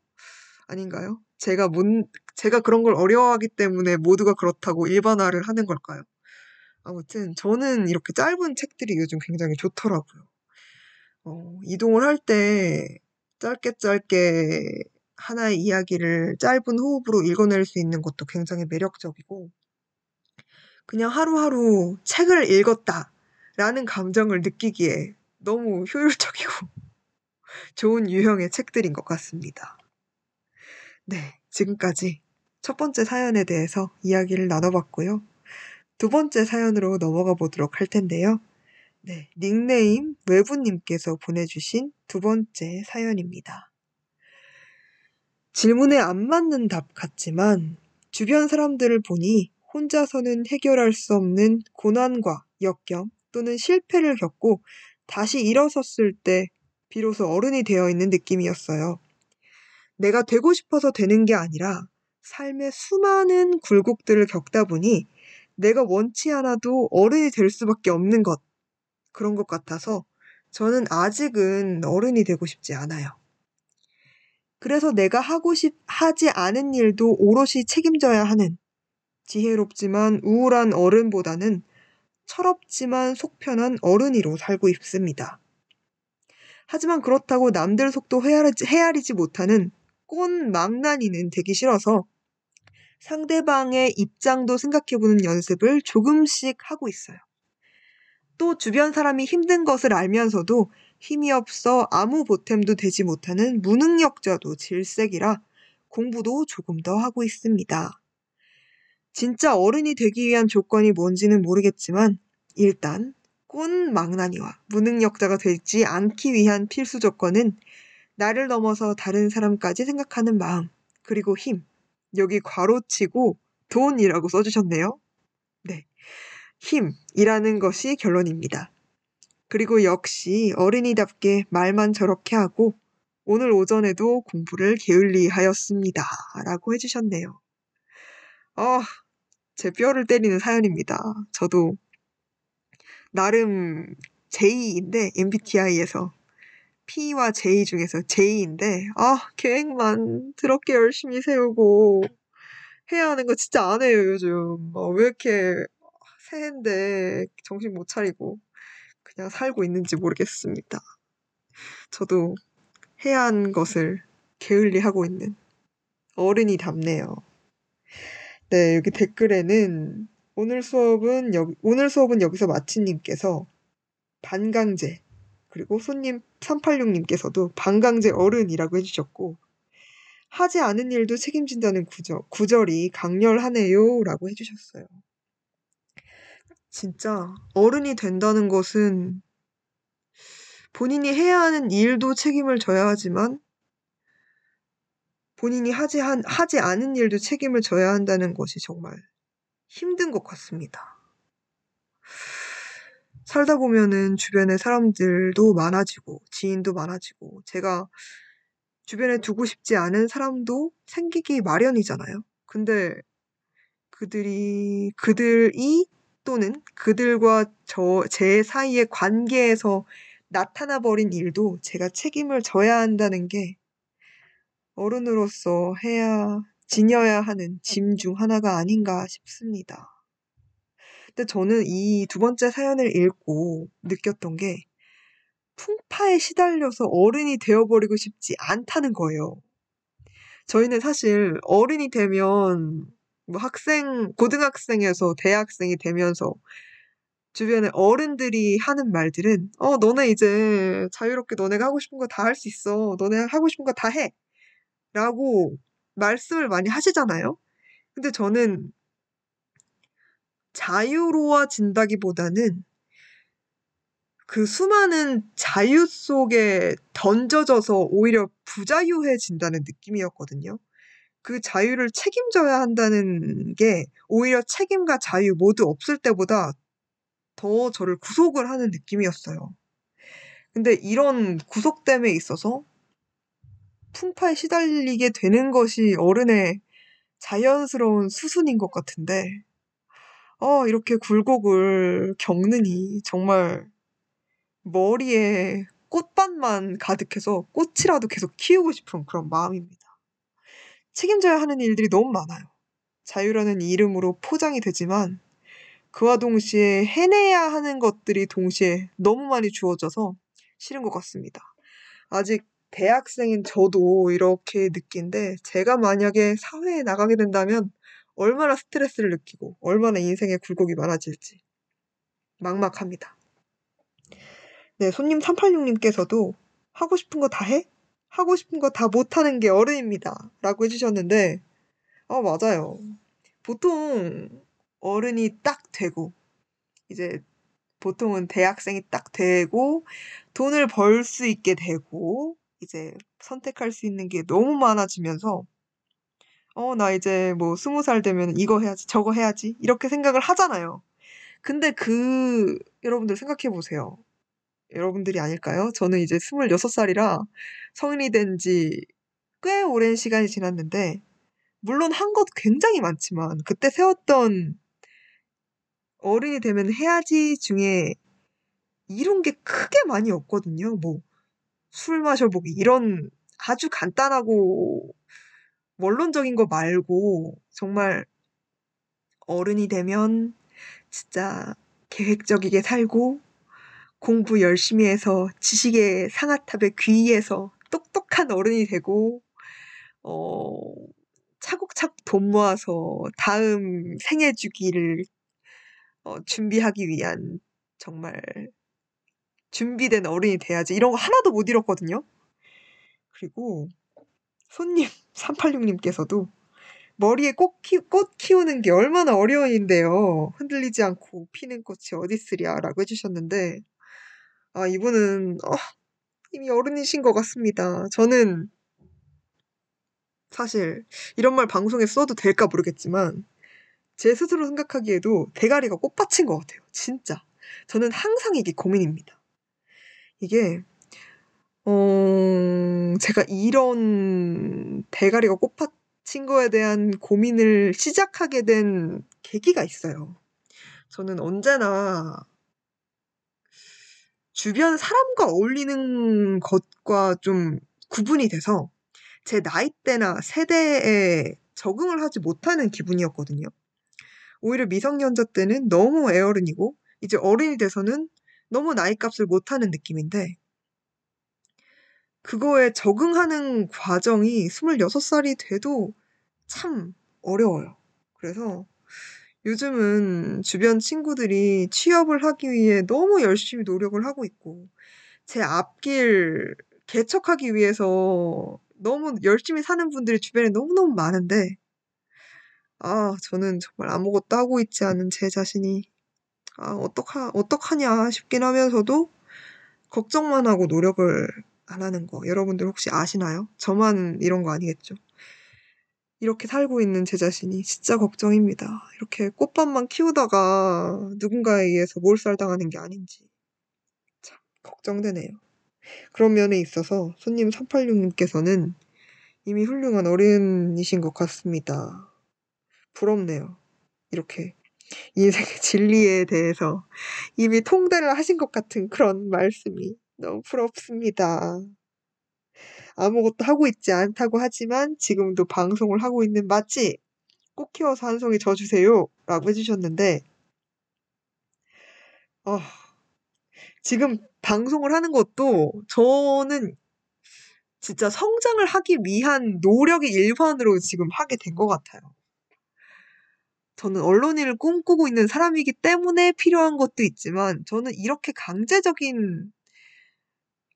B: 아닌가요? 제가 문 제가 그런 걸 어려워하기 때문에 모두가 그렇다고 일반화를 하는 걸까요? 아무튼 저는 이렇게 짧은 책들이 요즘 굉장히 좋더라고요. 어, 이동을 할 때 짧게 짧게 하나의 이야기를 짧은 호흡으로 읽어낼 수 있는 것도 굉장히 매력적이고 그냥 하루하루 책을 읽었다라는 감정을 느끼기에 너무 효율적이고 좋은 유형의 책들인 것 같습니다. 네, 지금까지 첫 번째 사연에 대해서 이야기를 나눠봤고요. 두 번째 사연으로 넘어가 보도록 할 텐데요. 네, 닉네임 외부님께서 보내주신 두 번째 사연입니다. 질문에 안 맞는 답 같지만 주변 사람들을 보니 혼자서는 해결할 수 없는 고난과 역경 또는 실패를 겪고 다시 일어섰을 때 비로소 어른이 되어 있는 느낌이었어요. 내가 되고 싶어서 되는 게 아니라 삶의 수많은 굴곡들을 겪다 보니 내가 원치 않아도 어른이 될 수밖에 없는 것. 그런 것 같아서 저는 아직은 어른이 되고 싶지 않아요. 그래서 내가 하고 싶, 하지 않은 일도 오롯이 책임져야 하는 지혜롭지만 우울한 어른보다는 철없지만 속편한 어른이로 살고 있습니다. 하지만 그렇다고 남들 속도 헤아리지, 헤아리지 못하는 꼰 망나니는 되기 싫어서 상대방의 입장도 생각해보는 연습을 조금씩 하고 있어요. 또 주변 사람이 힘든 것을 알면서도 힘이 없어 아무 보탬도 되지 못하는 무능력자도 질색이라 공부도 조금 더 하고 있습니다. 진짜 어른이 되기 위한 조건이 뭔지는 모르겠지만 일단 꼰 망나니와 무능력자가 되지 않기 위한 필수 조건은 나를 넘어서 다른 사람까지 생각하는 마음, 그리고 힘. 여기 괄호치고 돈이라고 써주셨네요. 네. 힘이라는 것이 결론입니다. 그리고 역시 어른이답게 말만 저렇게 하고 오늘 오전에도 공부를 게을리 하였습니다. 라고 해주셨네요. 아, 제 뼈를 때리는 사연입니다. 저도 나름 J인데 MBTI에서 P와 J 중에서 J인데 아 계획만 더럽게 열심히 세우고 해야 하는 거 진짜 안 해요 요즘 어, 왜 이렇게 새해인데 정신 못 차리고 그냥 살고 있는지 모르겠습니다. 저도 해야 하는 것을 게을리 하고 있는 어른이 답네요. 네, 여기 댓글에는 오늘 수업은 여, 오늘 수업은 여기서 마치님께서 반강제 그리고 손님 386님께서도 반강제 어른이라고 해주셨고 하지 않은 일도 책임진다는 구절, 구절이 강렬하네요 라고 해주셨어요. 진짜 어른이 된다는 것은 본인이 해야 하는 일도 책임을 져야 하지만 본인이 하지, 한, 하지 않은 일도 책임을 져야 한다는 것이 정말 힘든 것 같습니다. 살다 보면은 주변에 사람들도 많아지고, 지인도 많아지고, 제가 주변에 두고 싶지 않은 사람도 생기기 마련이잖아요. 근데 그들이, 그들이 또는 그들과 저, 제 사이의 관계에서 나타나 버린 일도 제가 책임을 져야 한다는 게 어른으로서 해야, 지녀야 하는 짐 중 하나가 아닌가 싶습니다. 근데 저는 이 두 번째 사연을 읽고 느꼈던 게 풍파에 시달려서 어른이 되어버리고 싶지 않다는 거예요. 저희는 사실 어른이 되면 뭐 학생, 고등학생에서 대학생이 되면서 주변에 어른들이 하는 말들은 어, 너네 이제 자유롭게 너네가 하고 싶은 거 다 할 수 있어. 너네 하고 싶은 거 다 해. 라고 말씀을 많이 하시잖아요. 근데 저는 자유로워진다기보다는 그 수많은 자유 속에 던져져서 오히려 부자유해진다는 느낌이었거든요. 그 자유를 책임져야 한다는 게 오히려 책임과 자유 모두 없을 때보다 더 저를 구속을 하는 느낌이었어요. 근데 이런 구속됨에 있어서 풍파에 시달리게 되는 것이 어른의 자연스러운 수순인 것 같은데, 어, 이렇게 굴곡을 겪느니 정말 머리에 꽃밭만 가득해서 꽃이라도 계속 키우고 싶은 그런 마음입니다. 책임져야 하는 일들이 너무 많아요. 자유라는 이름으로 포장이 되지만 그와 동시에 해내야 하는 것들이 동시에 너무 많이 주어져서 싫은 것 같습니다. 아직 대학생인 저도 이렇게 느낀데 제가 만약에 사회에 나가게 된다면 얼마나 스트레스를 느끼고 얼마나 인생의 굴곡이 많아질지 막막합니다. 네, 손님 386님께서도 하고 싶은 거 다 해? 하고 싶은 거 다 못하는 게 어른입니다. 라고 해주셨는데, 아, 맞아요. 보통 어른이 딱 되고, 이제 보통은 대학생이 딱 되고, 돈을 벌 수 있게 되고, 이제 선택할 수 있는 게 너무 많아지면서, 어, 나 이제 뭐 스무 살 되면 이거 해야지, 저거 해야지, 이렇게 생각을 하잖아요. 근데 그, 여러분들 생각해 보세요. 여러분들이 아닐까요? 저는 이제 26살이라 성인이 된 지 꽤 오랜 시간이 지났는데, 물론 한 것 굉장히 많지만, 그때 세웠던 어른이 되면 해야지 중에 이룬 게 크게 많이 없거든요. 뭐, 술 마셔보기, 이런 아주 간단하고 원론적인 거 말고, 정말 어른이 되면 진짜 계획적이게 살고, 공부 열심히 해서 지식의 상아탑에 귀의해서 똑똑한 어른이 되고, 어, 차곡차곡 돈 모아서 다음 생애 주기를 어, 준비하기 위한 정말 준비된 어른이 돼야지. 이런 거 하나도 못 잃었거든요. 그리고 손님 386님께서도 머리에 꽃, 키, 꽃 키우는 게 얼마나 어려운 일인데요. 흔들리지 않고 피는 꽃이 어딨으랴 라고 해주셨는데 아 이분은 어, 이미 어른이신 것 같습니다. 저는 사실 이런 말 방송에 써도 될까 모르겠지만 제 스스로 생각하기에도 대가리가 꽃밭인 것 같아요. 진짜. 저는 항상 이게 고민입니다. 이게 어, 제가 이런 대가리가 꽃밭인 거에 대한 고민을 시작하게 된 계기가 있어요. 저는 언제나 주변 사람과 어울리는 것과 좀 구분이 돼서 제 나이대나 세대에 적응을 하지 못하는 기분이었거든요. 오히려 미성년자 때는 너무 애어른이고 이제 어른이 돼서는 너무 나이값을 못하는 느낌인데 그거에 적응하는 과정이 26살이 돼도 참 어려워요. 그래서 요즘은 주변 친구들이 취업을 하기 위해 너무 열심히 노력을 하고 있고 제 앞길 개척하기 위해서 너무 열심히 사는 분들이 주변에 너무너무 많은데 아 저는 정말 아무것도 하고 있지 않은 제 자신이 아 어떡하 어떡하냐 싶긴 하면서도 걱정만 하고 노력을 안 하는 거 여러분들 혹시 아시나요? 저만 이런 거 아니겠죠? 이렇게 살고 있는 제 자신이 진짜 걱정입니다. 이렇게 꽃밭만 키우다가 누군가에 의해서 몰살당하는 게 아닌지 참 걱정되네요. 그런 면에 있어서 손님 386님께서는 이미 훌륭한 어른이신 것 같습니다. 부럽네요. 이렇게 인생의 진리에 대해서 이미 통달을 하신 것 같은 그런 말씀이 너무 부럽습니다. 아무것도 하고 있지 않다고 하지만 지금도 방송을 하고 있는 맞지? 꽃 키워서 한 송이 져주세요. 라고 해주셨는데, 어, 지금 방송을 하는 것도 저는 진짜 성장을 하기 위한 노력의 일환으로 지금 하게 된 것 같아요. 저는 언론인을 꿈꾸고 있는 사람이기 때문에 필요한 것도 있지만 저는 이렇게 강제적인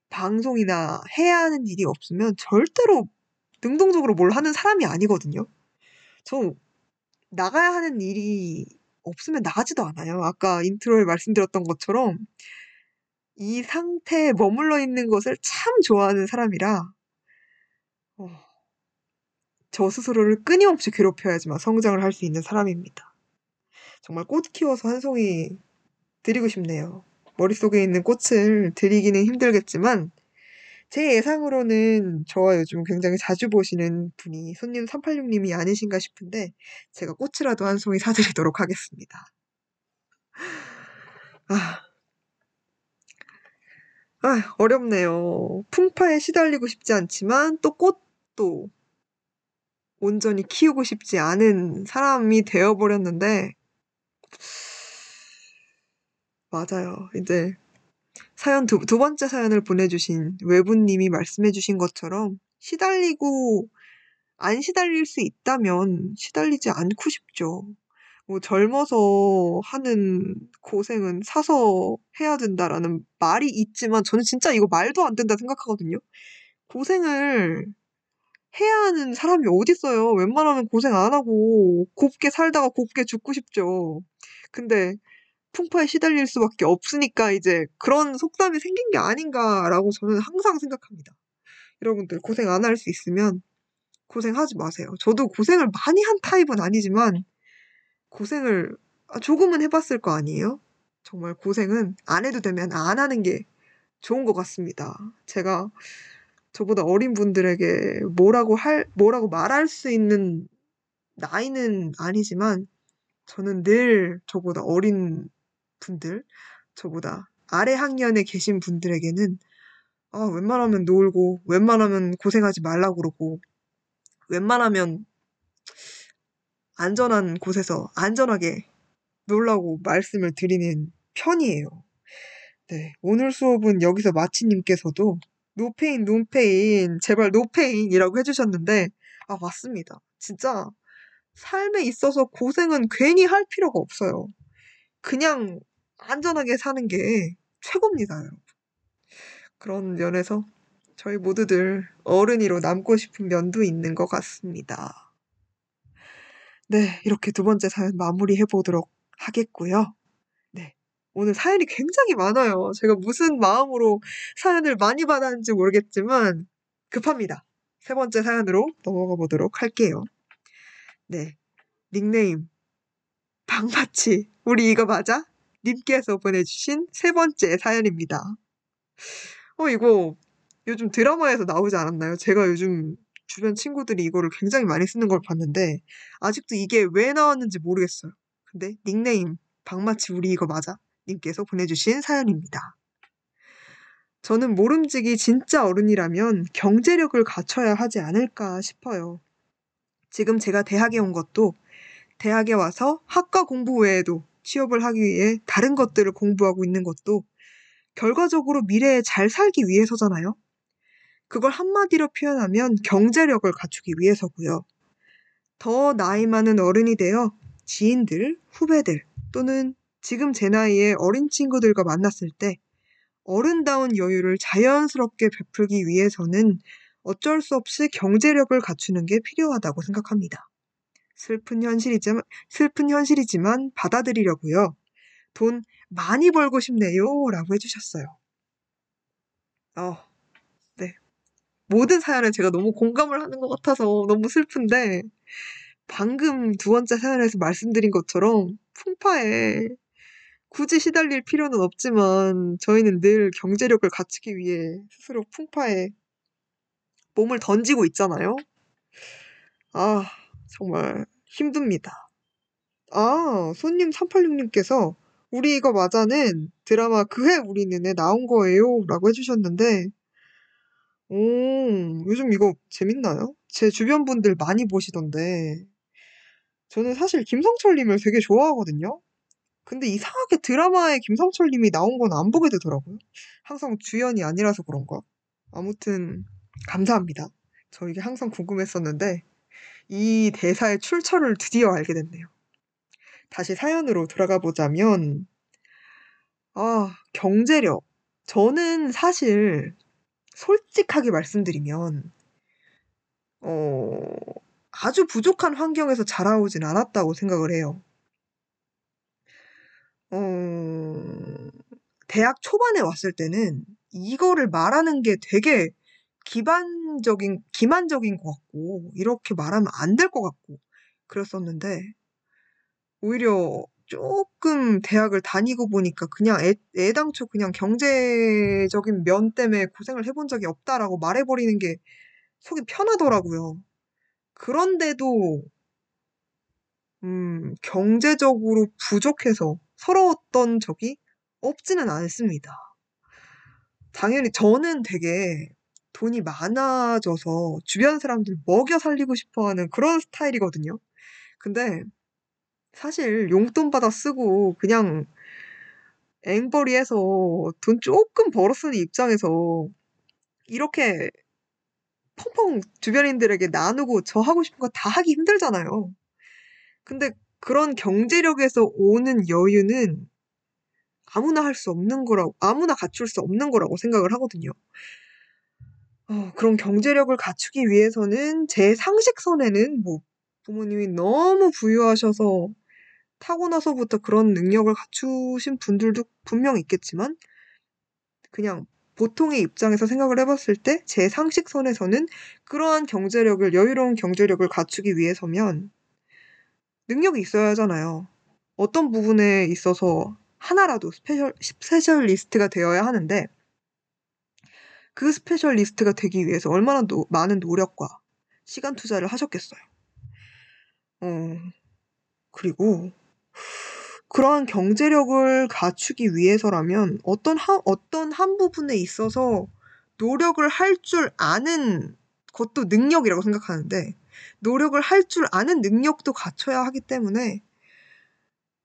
B: 방송이나 해야 하는 일이 없으면 절대로 능동적으로 뭘 하는 사람이 아니거든요. 저 나가야 하는 일이 없으면 나가지도 않아요. 아까 intro에 말씀드렸던 것처럼 이 상태에 머물러 있는 것을 참 좋아하는 사람이라 어, 저 스스로를 끊임없이 괴롭혀야지만 성장을 할 수 있는 사람입니다. 정말 꽃 키워서 한 송이 드리고 싶네요. 머릿속에 있는 꽃을 드리기는 힘들겠지만 제 예상으로는 저와 요즘 굉장히 자주 보시는 분이 손님 386님이 아니신가 싶은데 제가 꽃이라도 한 송이 사드리도록 하겠습니다. 아, 아 어렵네요. 풍파에 시달리고 싶지 않지만 또 꽃도 온전히 키우고 싶지 않은 사람이 되어버렸는데 맞아요. 이제 사연 두, 두 번째 사연을 보내주신 외부님이 말씀해주신 것처럼 시달리고 안 시달릴 수 있다면 시달리지 않고 싶죠. 뭐 젊어서 하는 고생은 사서 해야 된다라는 말이 있지만 저는 진짜 이거 말도 안 된다 생각하거든요. 고생을 해야 하는 사람이 어딨어요. 웬만하면 고생 안 하고 곱게 살다가 곱게 죽고 싶죠. 근데 풍파에 시달릴 수밖에 없으니까 이제 그런 속담이 생긴 게 아닌가라고 저는 항상 생각합니다. 여러분들 고생 안 할 수 있으면 고생하지 마세요. 저도 고생을 많이 한 타입은 아니지만 고생을 아, 조금은 해봤을 거 아니에요? 정말 고생은 안 해도 되면 안 하는 게 좋은 것 같습니다. 제가 저보다 어린 분들에게 뭐라고 할, 뭐라고 말할 수 있는 나이는 아니지만 저는 늘 저보다 어린 분들, 저보다 아래 학년에 계신 분들에게는 아, 웬만하면 놀고, 웬만하면 고생하지 말라고 그러고, 웬만하면 안전한 곳에서 안전하게 놀라고 말씀을 드리는 편이에요. 네, 오늘 수업은 여기서 마치님께서도 노페인, 노페인, 제발 노페인이라고 해주셨는데, 아, 맞습니다. 진짜 삶에 있어서 고생은 괜히 할 필요가 없어요. 그냥 안전하게 사는 게 최고입니다, 여러분. 그런 면에서 저희 모두들 어른이로 남고 싶은 면도 있는 것 같습니다. 네, 이렇게 두 번째 사연 마무리해 보도록 하겠고요. 네, 오늘 사연이 굉장히 많아요. 제가 무슨 마음으로 사연을 많이 받았는지 모르겠지만 급합니다. 세 번째 사연으로 넘어가 보도록 할게요. 네, 닉네임 방마치 우리 이거 맞아? 님께서 보내주신 세 번째 사연입니다. 어 이거 요즘 드라마에서 나오지 않았나요? 제가 요즘 주변 친구들이 이거를 굉장히 많이 쓰는 걸 봤는데 아직도 이게 왜 나왔는지 모르겠어요. 근데 닉네임 방마치 우리 이거 맞아? 님께서 보내주신 사연입니다. 저는 모름지기 진짜 어른이라면 경제력을 갖춰야 하지 않을까 싶어요. 지금 제가 대학에 온 것도 대학에 와서 학과 공부 외에도 취업을 하기 위해 다른 것들을 공부하고 있는 것도 결과적으로 미래에 잘 살기 위해서잖아요. 그걸 한마디로 표현하면 경제력을 갖추기 위해서고요. 더 나이 많은 어른이 되어 지인들, 후배들 또는 지금 제 나이의 어린 친구들과 만났을 때 어른다운 여유를 자연스럽게 베풀기 위해서는 어쩔 수 없이 경제력을 갖추는 게 필요하다고 생각합니다. 슬픈 현실이지만, 슬픈 현실이지만 받아들이려고요. 돈 많이 벌고 싶네요. 라고 해주셨어요. 어, 네. 모든 사연에 제가 너무 공감을 하는 것 같아서 너무 슬픈데, 방금 두 번째 사연에서 말씀드린 것처럼 풍파에 굳이 시달릴 필요는 없지만 저희는 늘 경제력을 갖추기 위해 스스로 풍파에 몸을 던지고 있잖아요. 아, 정말 힘듭니다. 아, 손님 386님께서 우리 이거 맞아는 드라마 그해 우리 눈에 나온 거예요. 라고 해주셨는데, 오, 요즘 이거 재밌나요? 제 주변 분들 많이 보시던데, 저는 사실 김성철님을 되게 좋아하거든요? 근데 이상하게 드라마에 김성철님이 나온 건 안 보게 되더라고요. 항상 주연이 아니라서 그런가? 아무튼, 감사합니다. 저 이게 항상 궁금했었는데, 이 대사의 출처를 드디어 알게 됐네요. 다시 사연으로 돌아가 보자면, 아, 경제력. 저는 사실, 솔직하게 말씀드리면, 어, 아주 부족한 환경에서 자라오진 않았다고 생각을 해요. 어, 대학 초반에 왔을 때는 이거를 말하는 게 되게 기반적인, 기만적인 것 같고, 이렇게 말하면 안 될 것 같고, 그랬었는데, 오히려 조금 대학을 다니고 보니까 그냥 애, 애당초 그냥 경제적인 면 때문에 고생을 해본 적이 없다라고 말해버리는 게 속이 편하더라고요. 그런데도, 음, 경제적으로 부족해서 서러웠던 적이 없지는 않습니다. 당연히 저는 되게 돈이 많아져서 주변 사람들 먹여 살리고 싶어 하는 그런 스타일이거든요. 근데 사실 용돈 받아 쓰고 그냥 앵벌이해서 돈 조금 벌어 쓰는 입장에서 이렇게 펑펑 주변인들에게 나누고 저 하고 싶은 거 다 하기 힘들잖아요. 근데 그런 경제력에서 오는 여유는 아무나 할 수 없는 거라고, 아무나 갖출 수 없는 거라고 생각을 하거든요. 어, 그런 경제력을 갖추기 위해서는 제 상식선에는 뭐 부모님이 너무 부유하셔서 타고나서부터 그런 능력을 갖추신 분들도 분명 있겠지만 그냥 보통의 입장에서 생각을 해봤을 때 제 상식선에서는 그러한 경제력을 여유로운 경제력을 갖추기 위해서면 능력이 있어야 하잖아요. 어떤 부분에 있어서 하나라도 special, specialist가 되어야 하는데 그 specialist가 되기 위해서 얼마나 노, 많은 노력과 시간 투자를 하셨겠어요. 어, 그리고 그러한 경제력을 갖추기 위해서라면 어떤 한, 어떤 한 부분에 있어서 노력을 할 줄 아는 것도 능력이라고 생각하는데 노력을 할 줄 아는 능력도 갖춰야 하기 때문에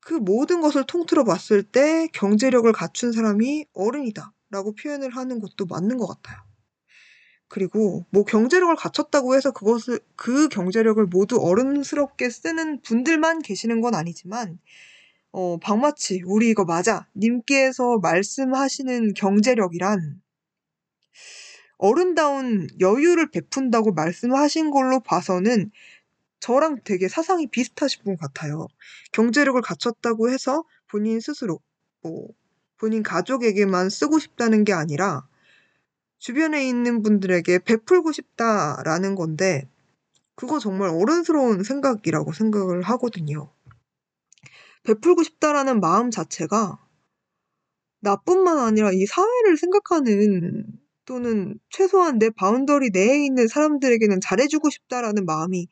B: 그 모든 것을 통틀어 봤을 때 경제력을 갖춘 사람이 어른이다 라고 표현을 하는 것도 맞는 것 같아요. 그리고 뭐 경제력을 갖췄다고 해서 그것을 그 경제력을 모두 어른스럽게 쓰는 분들만 계시는 건 아니지만 어, 박마치, 우리 이거 맞아. 님께서 말씀하시는 경제력이란 어른다운 여유를 베푼다고 말씀하신 걸로 봐서는 저랑 되게 사상이 비슷하신 분 같아요. 경제력을 갖췄다고 해서 본인 스스로, 뭐, 본인 가족에게만 쓰고 싶다는 게 아니라 주변에 있는 분들에게 베풀고 싶다라는 건데, 그거 정말 어른스러운 생각이라고 생각을 하거든요. 베풀고 싶다라는 마음 자체가 나뿐만 아니라 이 사회를 생각하는 또는 최소한 내 boundary 내에 있는 사람들에게는 잘해주고 싶다라는 마음이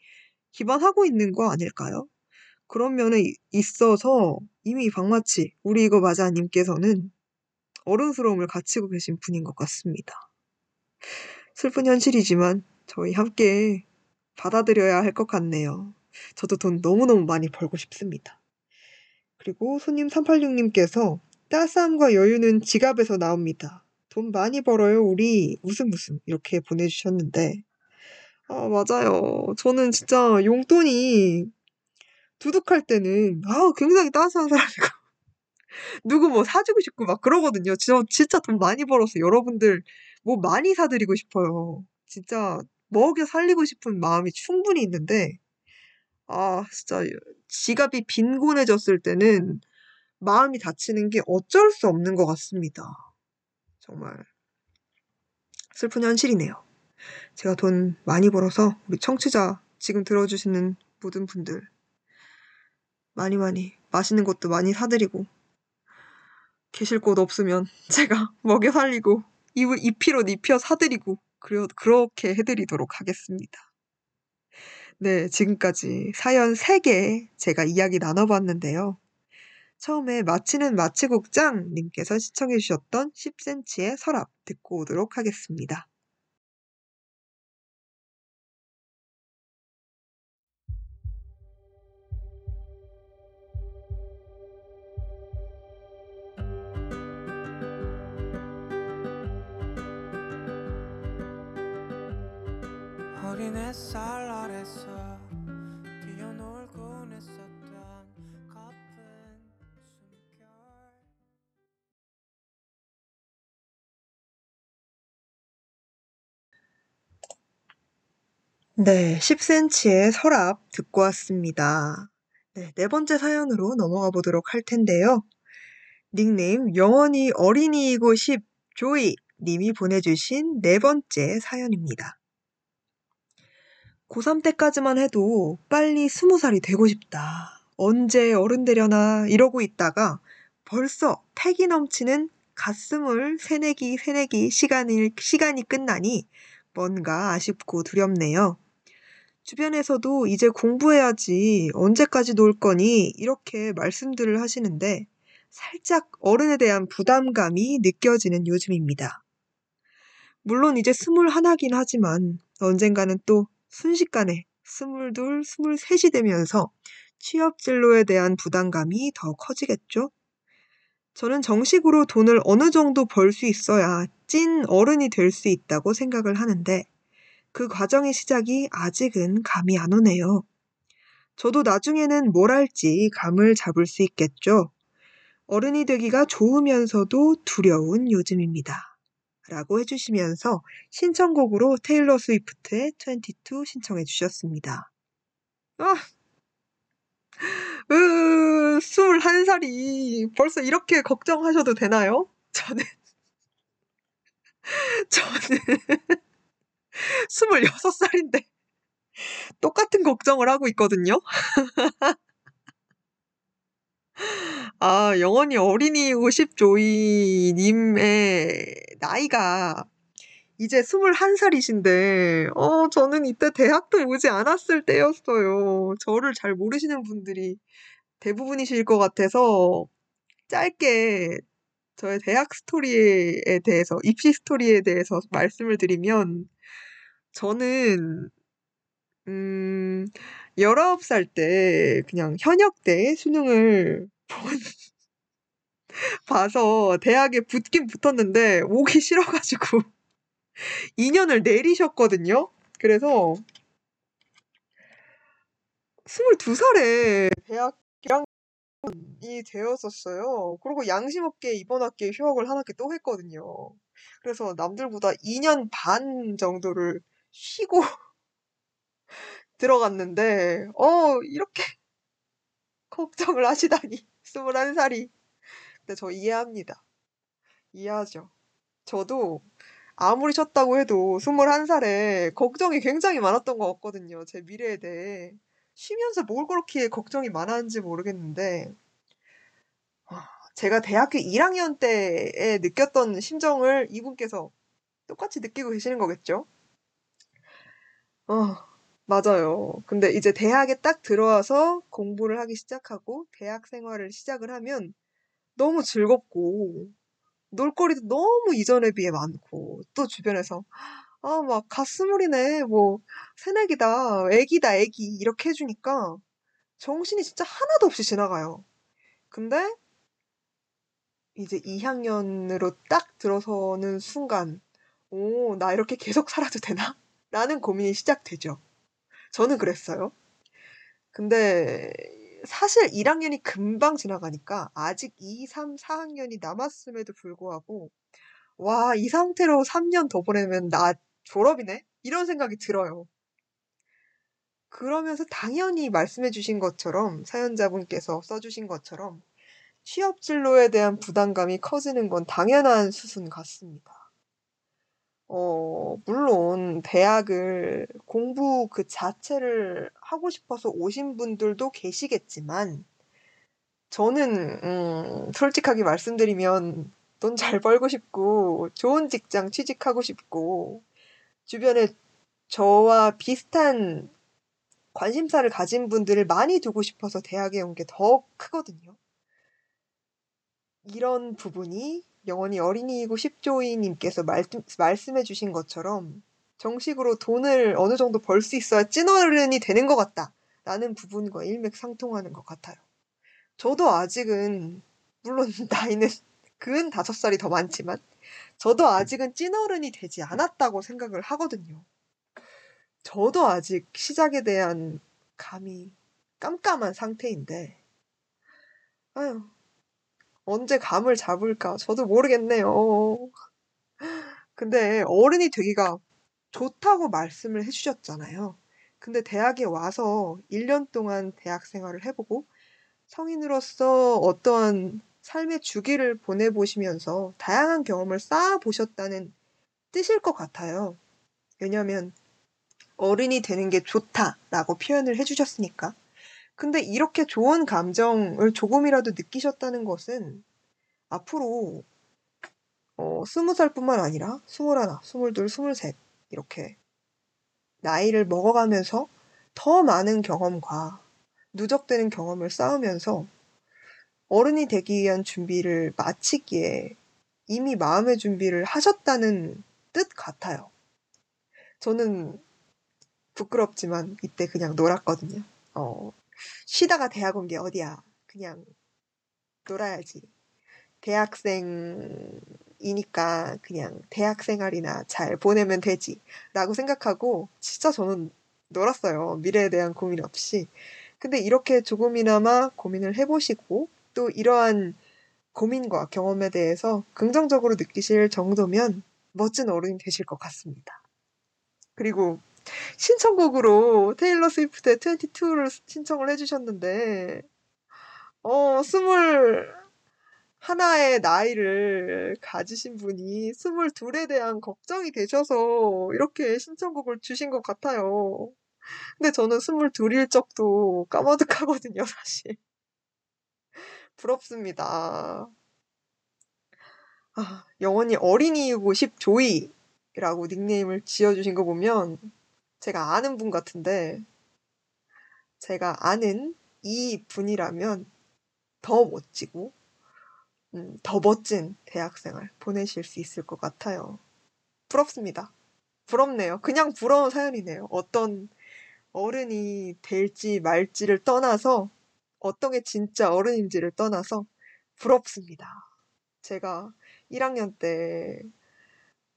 B: 기반하고 있는 거 아닐까요? 그런 면에 이- 있어서 이미 박마치 우리 이거 맞아 님께서는 어른스러움을 갖추고 계신 분인 것 같습니다. 슬픈 현실이지만 저희 함께 받아들여야 할 것 같네요. 저도 돈 너무너무 많이 벌고 싶습니다. 그리고 손님 386님께서 따스함과 여유는 지갑에서 나옵니다. 돈 많이 벌어요, 우리. 웃음 웃음. 이렇게 보내주셨는데. 아, 맞아요. 저는 진짜 용돈이 두둑할 때는, 아, 굉장히 따스한 사람이고. 누구 뭐 사주고 싶고 막 그러거든요. 저 진짜 돈 많이 벌어서 여러분들 뭐 많이 사드리고 싶어요. 진짜 먹여 살리고 싶은 마음이 충분히 있는데, 아, 진짜 지갑이 빈곤해졌을 때는 마음이 다치는 게 어쩔 수 없는 것 같습니다. 정말 슬픈 현실이네요. 제가 돈 많이 벌어서 우리 청취자 지금 들어주시는 모든 분들 많이 많이 맛있는 것도 많이 사드리고 계실 곳 없으면 제가 먹여 살리고 입을 입히로 입혀 사드리고 그려, 그렇게 해드리도록 하겠습니다. 네, 지금까지 사연 3개 제가 이야기 나눠봤는데요. 처음에 마치는 마치국장 님께서 시청해 주셨던 10cm의 서랍 듣고 오도록 하겠습니다.
A: 햇살 아래서 뛰어놀곤 했었던 커픈 숨결
B: 네, 10cm의 서랍 듣고 왔습니다. 네, 네 번째 사연으로 넘어가 보도록 할 텐데요. 닉네임 영원히 어린이이고 싶 조이 님이 보내주신 네 번째 사연입니다. 고3 때까지만 해도 빨리 스무 살이 되고 싶다. 언제 어른 되려나 이러고 있다가 벌써 패기 넘치는 가슴을 새내기 새내기 시간이, 시간이 끝나니 뭔가 아쉽고 두렵네요. 주변에서도 이제 공부해야지 언제까지 놀 거니 이렇게 말씀들을 하시는데 살짝 어른에 대한 부담감이 느껴지는 요즘입니다. 물론 이제 스물 하나긴 하지만 언젠가는 또 순식간에 스물둘, 스물셋이 되면서 취업 진로에 대한 부담감이 더 커지겠죠? 저는 정식으로 돈을 어느 정도 벌 수 있어야 찐 어른이 될 수 있다고 생각을 하는데 그 과정의 시작이 아직은 감이 안 오네요. 저도 나중에는 뭘 할지 감을 잡을 수 있겠죠. 어른이 되기가 좋으면서도 두려운 요즘입니다. 라고 해주시면서 신청곡으로 테일러 스위프트의 22 신청해 주셨습니다. 아! 으, 21살이 벌써 이렇게 걱정하셔도 되나요? 저는, 저는 26살인데 똑같은 걱정을 하고 있거든요. 아, 영원히 어린이 50조이 님의 나이가 이제 21살이신데, 어, 저는 이때 대학도 오지 않았을 때였어요. 저를 잘 모르시는 분들이 대부분이실 것 같아서 짧게 저의 대학 스토리에 대해서, 입시 스토리에 대해서 말씀을 드리면, 저는, 음, 19살 때 그냥 현역대 수능을 본, 봐서 대학에 붙긴 붙었는데 오기 싫어가지고 2년을 내리셨거든요. 그래서 22살에 대학 이 되었었어요. 그리고 양심 없게 이번 학기에 휴학을 한 학기 또 했거든요. 그래서 남들보다 2년 반 정도를 쉬고 들어갔는데, 어, 이렇게 걱정을 하시다니. 21살이. 근데 저 이해합니다. 이해하죠. 저도 아무리 쉬었다고 해도 21살에 걱정이 굉장히 많았던 것 같거든요. 제 미래에 대해. 쉬면서 뭘 그렇게 걱정이 많았는지 모르겠는데, 아, 제가 대학교 1학년 때에 느꼈던 심정을 이분께서 똑같이 느끼고 계시는 거겠죠? 어, 맞아요. 근데 이제 대학에 딱 들어와서 공부를 하기 시작하고 대학 생활을 시작을 하면 너무 즐겁고 놀거리도 너무 이전에 비해 많고 또 주변에서 아, 막 갓스물이네. 뭐 새내기다. 애기다, 애기. 이렇게 해 주니까 정신이 진짜 하나도 없이 지나가요. 근데 이제 2 학년으로 딱 들어서는 순간, 오, 나 이렇게 계속 살아도 되나? 라는 고민이 시작되죠. 저는 그랬어요. 근데 사실 1학년이 금방 지나가니까 아직 2, 3, 4학년이 남았음에도 불구하고 와, 이 상태로 3년 더 보내면 나 졸업이네? 이런 생각이 들어요. 그러면서 당연히 말씀해 주신 것처럼 사연자분께서 써주신 것처럼 취업 진로에 대한 부담감이 커지는 건 당연한 수순 같습니다. 어, 물론 대학을 공부 그 자체를 하고 싶어서 오신 분들도 계시겠지만 저는 음, 솔직하게 말씀드리면 돈 잘 벌고 싶고 좋은 직장 취직하고 싶고 주변에 저와 비슷한 관심사를 가진 분들을 많이 두고 싶어서 대학에 온 게 더 크거든요. 이런 부분이 영원히 어린이이고 십조이님께서 말씀해 주신 것처럼 정식으로 돈을 어느 정도 벌 수 있어야 찐어른이 되는 것 같다. 라는 부분과 일맥상통하는 것 같아요. 저도 아직은, 물론 나이는 근 다섯 살이 더 많지만, 저도 아직은 찐어른이 되지 않았다고 생각을 하거든요. 저도 아직 시작에 대한 감이 깜깜한 상태인데, 아유, 언제 감을 잡을까? 저도 모르겠네요. 근데 어른이 되기가 좋다고 말씀을 해주셨잖아요. 근데 대학에 와서 1년 동안 대학 생활을 해보고 성인으로서 어떠한 삶의 주기를 보내보시면서 다양한 경험을 쌓아보셨다는 뜻일 것 같아요. 왜냐하면 어른이 되는 게 좋다라고 표현을 해주셨으니까. 근데 이렇게 좋은 감정을 조금이라도 느끼셨다는 것은 앞으로 어, 스무 살뿐만 아니라 스물하나, 스물둘, 스물셋 이렇게 나이를 먹어가면서 더 많은 경험과 누적되는 경험을 쌓으면서 어른이 되기 위한 준비를 마치기에 이미 마음의 준비를 하셨다는 뜻 같아요. 저는 부끄럽지만 이때 그냥 놀았거든요. 어, 쉬다가 대학 온 게 어디야. 그냥 놀아야지. 대학생이니까 그냥 대학 생활이나 잘 보내면 되지. 라고 생각하고 진짜 저는 놀았어요. 미래에 대한 고민 없이. 근데 이렇게 조금이나마 고민을 해보시고 또 이러한 고민과 경험에 대해서 긍정적으로 느끼실 정도면 멋진 어른이 되실 것 같습니다. 그리고 신청곡으로 테일러 스위프트의 22를 신청을 해주셨는데, 어, 스물 하나의 나이를 가지신 분이 스물 둘에 대한 걱정이 되셔서 이렇게 신청곡을 주신 것 같아요. 근데 저는 스물 둘일 적도 까마득하거든요, 사실. 부럽습니다. 아, 영원히 어린이이고 싶조이라고 닉네임을 지어주신 거 보면 제가 아는 분 같은데 제가 아는 이 분이라면 더 멋지고 음, 더 멋진 대학생활 보내실 수 있을 것 같아요. 부럽습니다. 부럽네요. 그냥 부러운 사연이네요. 어떤 어른이 될지 말지를 떠나서 어떤 게 진짜 어른인지를 떠나서 부럽습니다. 제가 1학년 때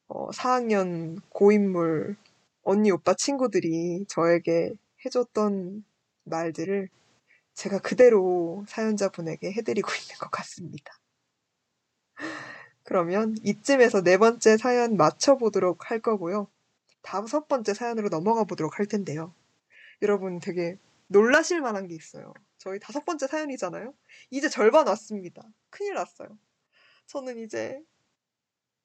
B: 어, 4학년 고인물 언니 오빠 친구들이 저에게 해줬던 말들을 제가 그대로 사연자분에게 해드리고 있는 것 같습니다. 그러면 이쯤에서 네 번째 사연 맞춰보도록 할 거고요. 다섯 번째 사연으로 넘어가 보도록 할 텐데요. 여러분 되게 놀라실 만한 게 있어요. 저희 다섯 번째 사연이잖아요. 이제 절반 왔습니다. 큰일 났어요. 저는 이제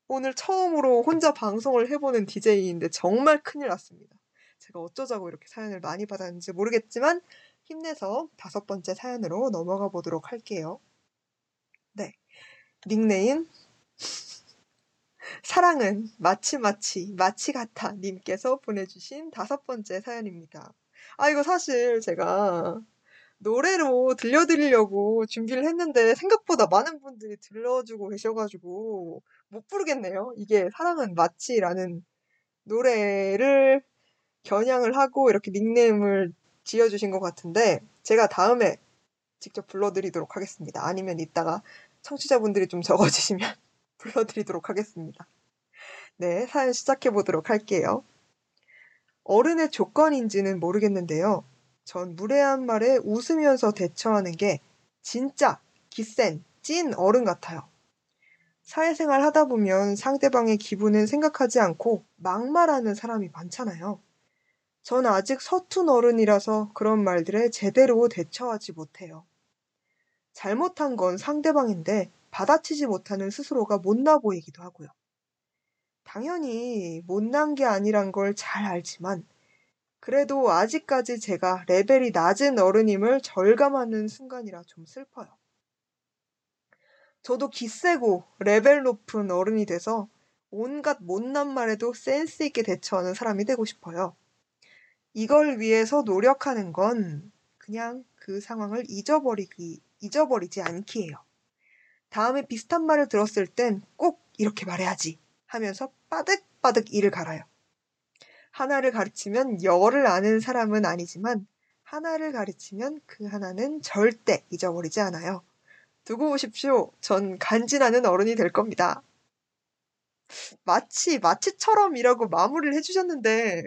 B: 오늘 처음으로 혼자 방송을 해보는 DJ인데 정말 큰일 났습니다. 제가 어쩌자고 이렇게 사연을 많이 받았는지 모르겠지만 힘내서 다섯 번째 사연으로 넘어가 보도록 할게요. 네. 닉네임 사랑은 마치 마치 마치 같아 님께서 보내주신 다섯 번째 사연입니다. 아 이거 사실 제가 노래로 들려드리려고 준비를 했는데 생각보다 많은 분들이 들려주고 계셔가지고 못 부르겠네요. 이게 사랑은 마치라는 노래를 겨냥을 하고 이렇게 닉네임을 지어주신 것 같은데 제가 다음에 직접 불러드리도록 하겠습니다. 아니면 이따가 청취자분들이 좀 적어주시면 불러드리도록 하겠습니다. 네, 사연 시작해 보도록 할게요. 어른의 조건인지는 모르겠는데요. 전 무례한 말에 웃으면서 대처하는 게 진짜 기센 찐 어른 같아요. 사회생활 하다 보면 상대방의 기분은 생각하지 않고 막말하는 사람이 많잖아요. 전 아직 서툰 어른이라서 그런 말들에 제대로 대처하지 못해요. 잘못한 건 상대방인데 받아치지 못하는 스스로가 못나 보이기도 하고요. 당연히 못난 게 아니란 걸 잘 알지만 그래도 아직까지 제가 레벨이 낮은 어른임을 절감하는 순간이라 좀 슬퍼요. 저도 기세고 레벨 높은 어른이 돼서 온갖 못난 말에도 센스 있게 대처하는 사람이 되고 싶어요. 이걸 위해서 노력하는 건 그냥 그 상황을 잊어버리기, 잊어버리지 않기예요. 다음에 비슷한 말을 들었을 땐 꼭 이렇게 말해야지 하면서 빠득빠득 이를 갈아요. 하나를 가르치면 열을 아는 사람은 아니지만 하나를 가르치면 그 하나는 절대 잊어버리지 않아요. 두고 오십시오. 전 간지나는 어른이 될 겁니다. 마치 마치처럼이라고 마무리를 해주셨는데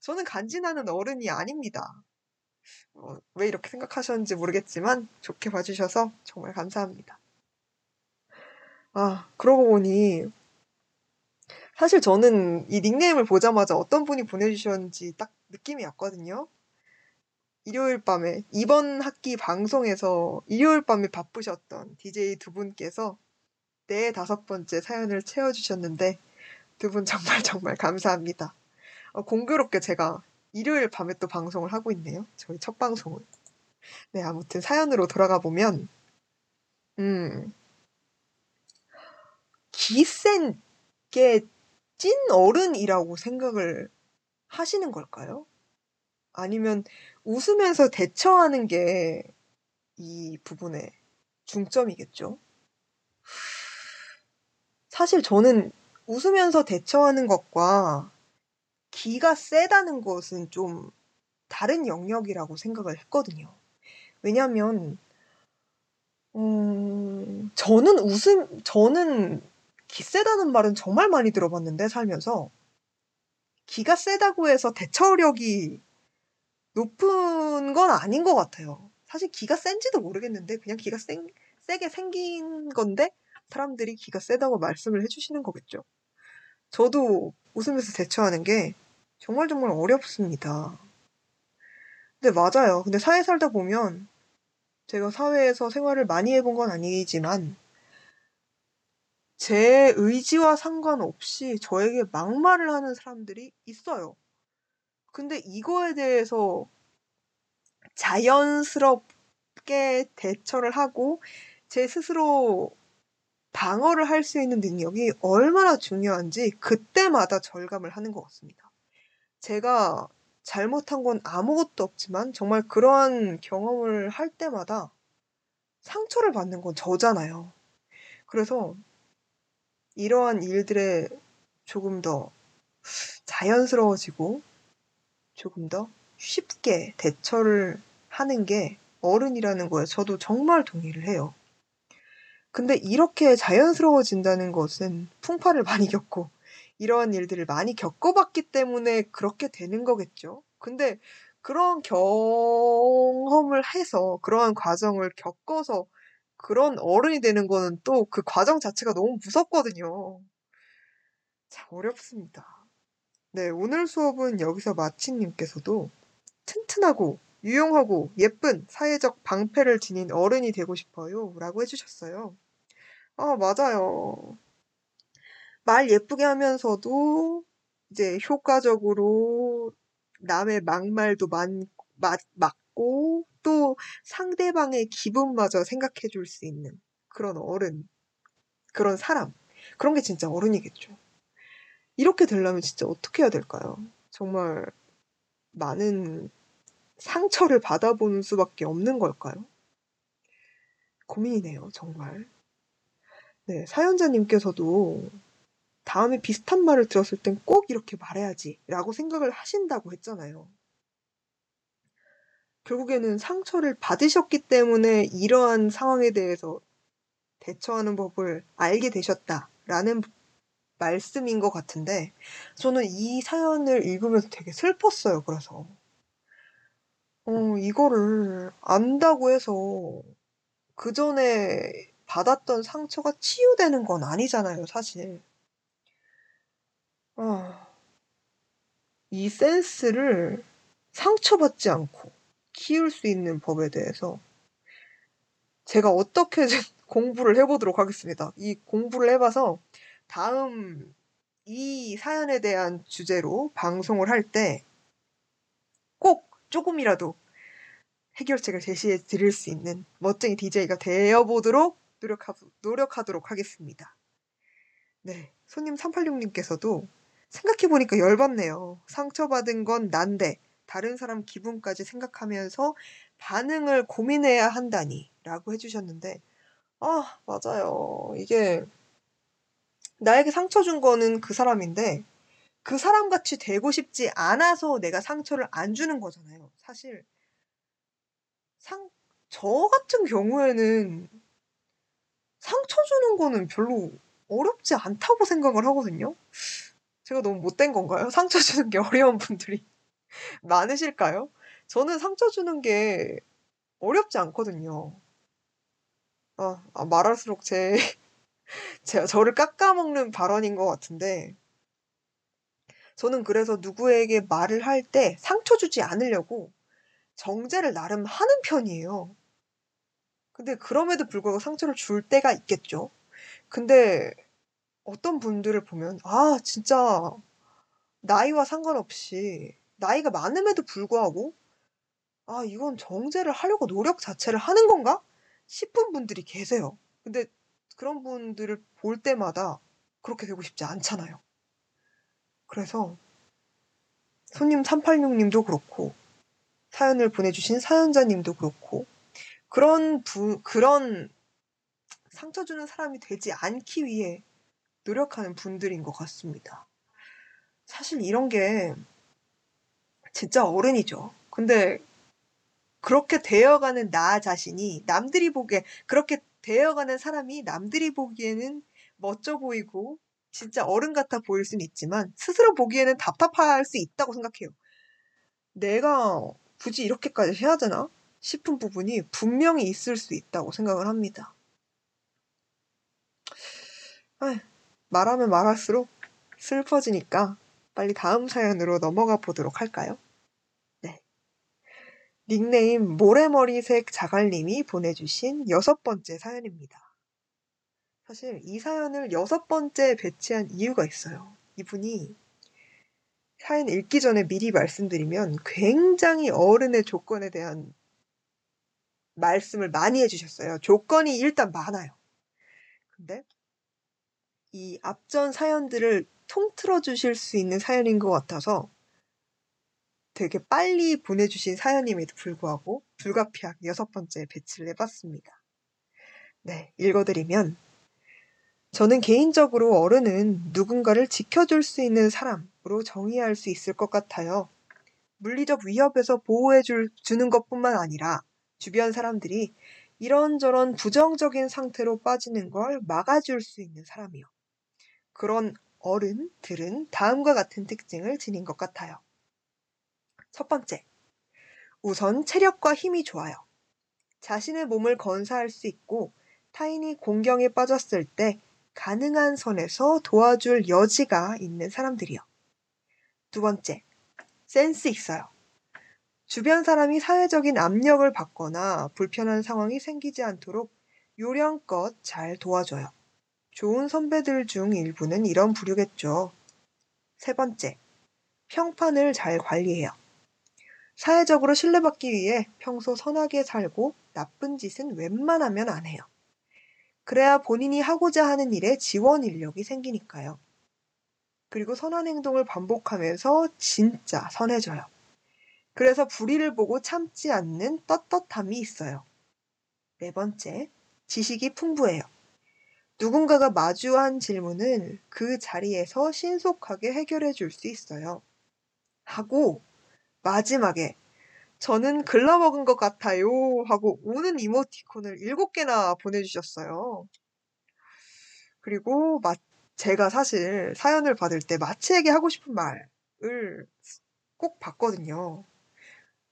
B: 저는 간지나는 어른이 아닙니다. 어, 왜 이렇게 생각하셨는지 모르겠지만 좋게 봐주셔서 정말 감사합니다. 아, 그러고 보니 사실 저는 이 닉네임을 보자마자 어떤 분이 보내주셨는지 딱 느낌이 왔거든요. 일요일 밤에 이번 학기 방송에서 일요일 밤에 바쁘셨던 DJ 두 분께서 네 다섯 번째 사연을 채워주셨는데 두 분 정말 정말 감사합니다. 어, 공교롭게 제가 일요일 밤에 또 방송을 하고 있네요. 저희 첫 방송을. 네, 아무튼 사연으로 돌아가 보면, 음, 기센 게찐 어른이라고 생각을 하시는 걸까요? 아니면 웃으면서 대처하는 게 이 부분의 중점이겠죠? 사실 저는 웃으면서 대처하는 것과 기가 세다는 것은 좀 다른 영역이라고 생각을 했거든요. 왜냐면, 음, 저는 웃음, 저는 기 세다는 말은 정말 많이 들어봤는데, 살면서. 기가 세다고 해서 대처력이 높은 건 아닌 것 같아요. 사실 기가 센지도 모르겠는데, 그냥 기가 센, 세게 생긴 건데, 사람들이 기가 세다고 말씀을 해주시는 거겠죠. 저도 웃으면서 대처하는 게 정말 정말 어렵습니다. 근데 맞아요. 근데 사회 살다 보면 제가 사회에서 생활을 많이 해본 건 아니지만 제 의지와 상관없이 저에게 막말을 하는 사람들이 있어요. 근데 이거에 대해서 자연스럽게 대처를 하고 제 스스로 방어를 할 수 있는 능력이 얼마나 중요한지 그때마다 절감을 하는 것 같습니다. 제가 잘못한 건 아무것도 없지만 정말 그러한 경험을 할 때마다 상처를 받는 건 저잖아요. 그래서 이러한 일들에 조금 더 자연스러워지고 조금 더 쉽게 대처를 하는 게 어른이라는 거에 저도 정말 동의를 해요. 근데 이렇게 자연스러워진다는 것은 풍파를 많이 겪고 이러한 일들을 많이 겪어봤기 때문에 그렇게 되는 거겠죠. 근데 그런 경험을 해서 그러한 과정을 겪어서 그런 어른이 되는 거는 또 그 과정 자체가 너무 무섭거든요. 참 어렵습니다. 네, 오늘 수업은 여기서 마치님께서도 튼튼하고 유용하고 예쁜 사회적 방패를 지닌 어른이 되고 싶어요. 라고 해주셨어요. 아, 맞아요. 말 예쁘게 하면서도 이제 효과적으로 남의 막말도 만, 맞, 맞고 또 상대방의 기분마저 생각해 줄 수 있는 그런 어른, 그런 사람. 그런 게 진짜 어른이겠죠. 이렇게 되려면 진짜 어떻게 해야 될까요? 정말 많은 상처를 받아보는 수밖에 없는 걸까요? 고민이네요, 정말. 네, 사연자님께서도 다음에 비슷한 말을 들었을 땐 꼭 이렇게 말해야지 라고 생각을 하신다고 했잖아요. 결국에는 상처를 받으셨기 때문에 이러한 상황에 대해서 대처하는 법을 알게 되셨다라는 말씀인 것 같은데 저는 이 사연을 읽으면서 되게 슬펐어요. 그래서 어, 이거를 안다고 해서 그 전에 받았던 상처가 치유되는 건 아니잖아요, 사실. 아, 이 센스를 상처받지 않고 키울 수 있는 법에 대해서 제가 어떻게든 공부를 해보도록 하겠습니다. 이 공부를 해봐서 다음 이 사연에 대한 주제로 방송을 할 때 꼭 조금이라도 해결책을 제시해 드릴 수 있는 멋쟁이 DJ가 되어보도록 노력하, 노력하도록 하겠습니다. 네. 손님 386님께서도 생각해보니까 열받네요. 상처받은 건 난데 다른 사람 기분까지 생각하면서 반응을 고민해야 한다니 라고 해주셨는데 아 맞아요. 이게 나에게 상처 준 거는 그 사람인데 그 사람같이 되고 싶지 않아서 내가 상처를 안 주는 거잖아요. 사실 상, 저 같은 경우에는 상처 주는 거는 별로 어렵지 않다고 생각을 하거든요. 제가 너무 못된 건가요? 상처 주는 게 어려운 분들이 많으실까요? 저는 상처 주는 게 어렵지 않거든요. 아, 아, 말할수록 제, 제가 저를 깎아먹는 발언인 것 같은데, 저는 그래서 누구에게 말을 할 때 상처 주지 않으려고 정제를 나름 하는 편이에요. 근데 그럼에도 불구하고 상처를 줄 때가 있겠죠. 근데 어떤 분들을 보면, 아, 진짜, 나이와 상관없이, 나이가 많음에도 불구하고, 아, 이건 정제를 하려고 노력 자체를 하는 건가? 싶은 분들이 계세요. 근데 그런 분들을 볼 때마다 그렇게 되고 싶지 않잖아요. 그래서 손님 386님도 그렇고 사연을 보내주신 사연자님도 그렇고 그런 부, 그런 상처 주는 사람이 되지 않기 위해 노력하는 분들인 것 같습니다. 사실 이런 게 진짜 어른이죠. 근데 그렇게 되어가는 나 자신이 남들이 보기에 그렇게 되어가는 사람이 남들이 보기에는 멋져 보이고 진짜 어른 같아 보일 수는 있지만 스스로 보기에는 답답할 수 있다고 생각해요. 내가 굳이 이렇게까지 해야 되나 싶은 부분이 분명히 있을 수 있다고 생각을 합니다. 아, 말하면 말할수록 슬퍼지니까 빨리 다음 사연으로 넘어가 보도록 할까요? 네. 닉네임 모래머리색 자갈님이 보내주신 여섯 번째 사연입니다. 사실 이 사연을 여섯 번째 배치한 이유가 있어요. 이분이 사연 읽기 전에 미리 말씀드리면 굉장히 어른의 조건에 대한 말씀을 많이 해주셨어요. 조건이 일단 많아요. 근데 이 앞전 사연들을 통틀어 주실 수 있는 사연인 것 같아서 되게 빨리 보내주신 사연임에도 불구하고 불가피하게 여섯 번째 배치를 해봤습니다. 네, 읽어드리면 저는 개인적으로 어른은 누군가를 지켜줄 수 있는 사람으로 정의할 수 있을 것 같아요. 물리적 위협에서 보호해 줄, 주는 것 뿐만 아니라 주변 사람들이 이런저런 부정적인 상태로 빠지는 걸 막아줄 수 있는 사람이요. 그런 어른들은 다음과 같은 특징을 지닌 것 같아요. 첫 번째, 우선 체력과 힘이 좋아요. 자신의 몸을 건사할 수 있고 타인이 공경에 빠졌을 때 가능한 선에서 도와줄 여지가 있는 사람들이요. 두 번째, 센스 있어요. 주변 사람이 사회적인 압력을 받거나 불편한 상황이 생기지 않도록 요령껏 잘 도와줘요. 좋은 선배들 중 일부는 이런 부류겠죠. 세 번째, 평판을 잘 관리해요. 사회적으로 신뢰받기 위해 평소 선하게 살고 나쁜 짓은 웬만하면 안 해요. 그래야 본인이 하고자 하는 일에 지원 인력이 생기니까요. 그리고 선한 행동을 반복하면서 진짜 선해져요. 그래서 불의를 보고 참지 않는 떳떳함이 있어요. 네 번째, 지식이 풍부해요. 누군가가 마주한 질문을 그 자리에서 신속하게 해결해 줄 수 있어요. 하고, 마지막에, 저는 글러먹은 것 같아요. 하고 우는 이모티콘을 일곱 개나 보내주셨어요. 그리고 마, 제가 사실 사연을 받을 때 마치에게 하고 싶은 말을 꼭 받거든요.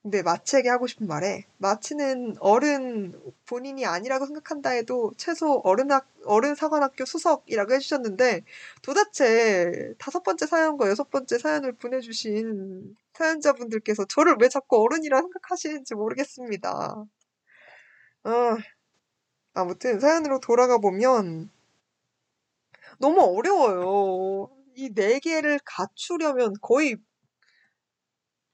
B: 근데 마치에게 하고 싶은 말에 마치는 어른 본인이 아니라고 생각한다 해도 최소 어른학 어른 사관학교 수석이라고 해주셨는데 도대체 다섯 번째 사연과 여섯 번째 사연을 보내주신 사연자분들께서 저를 왜 자꾸 어른이라 생각하시는지 모르겠습니다. 아, 아무튼 사연으로 돌아가 보면 너무 어려워요. 이 네 개를 갖추려면 거의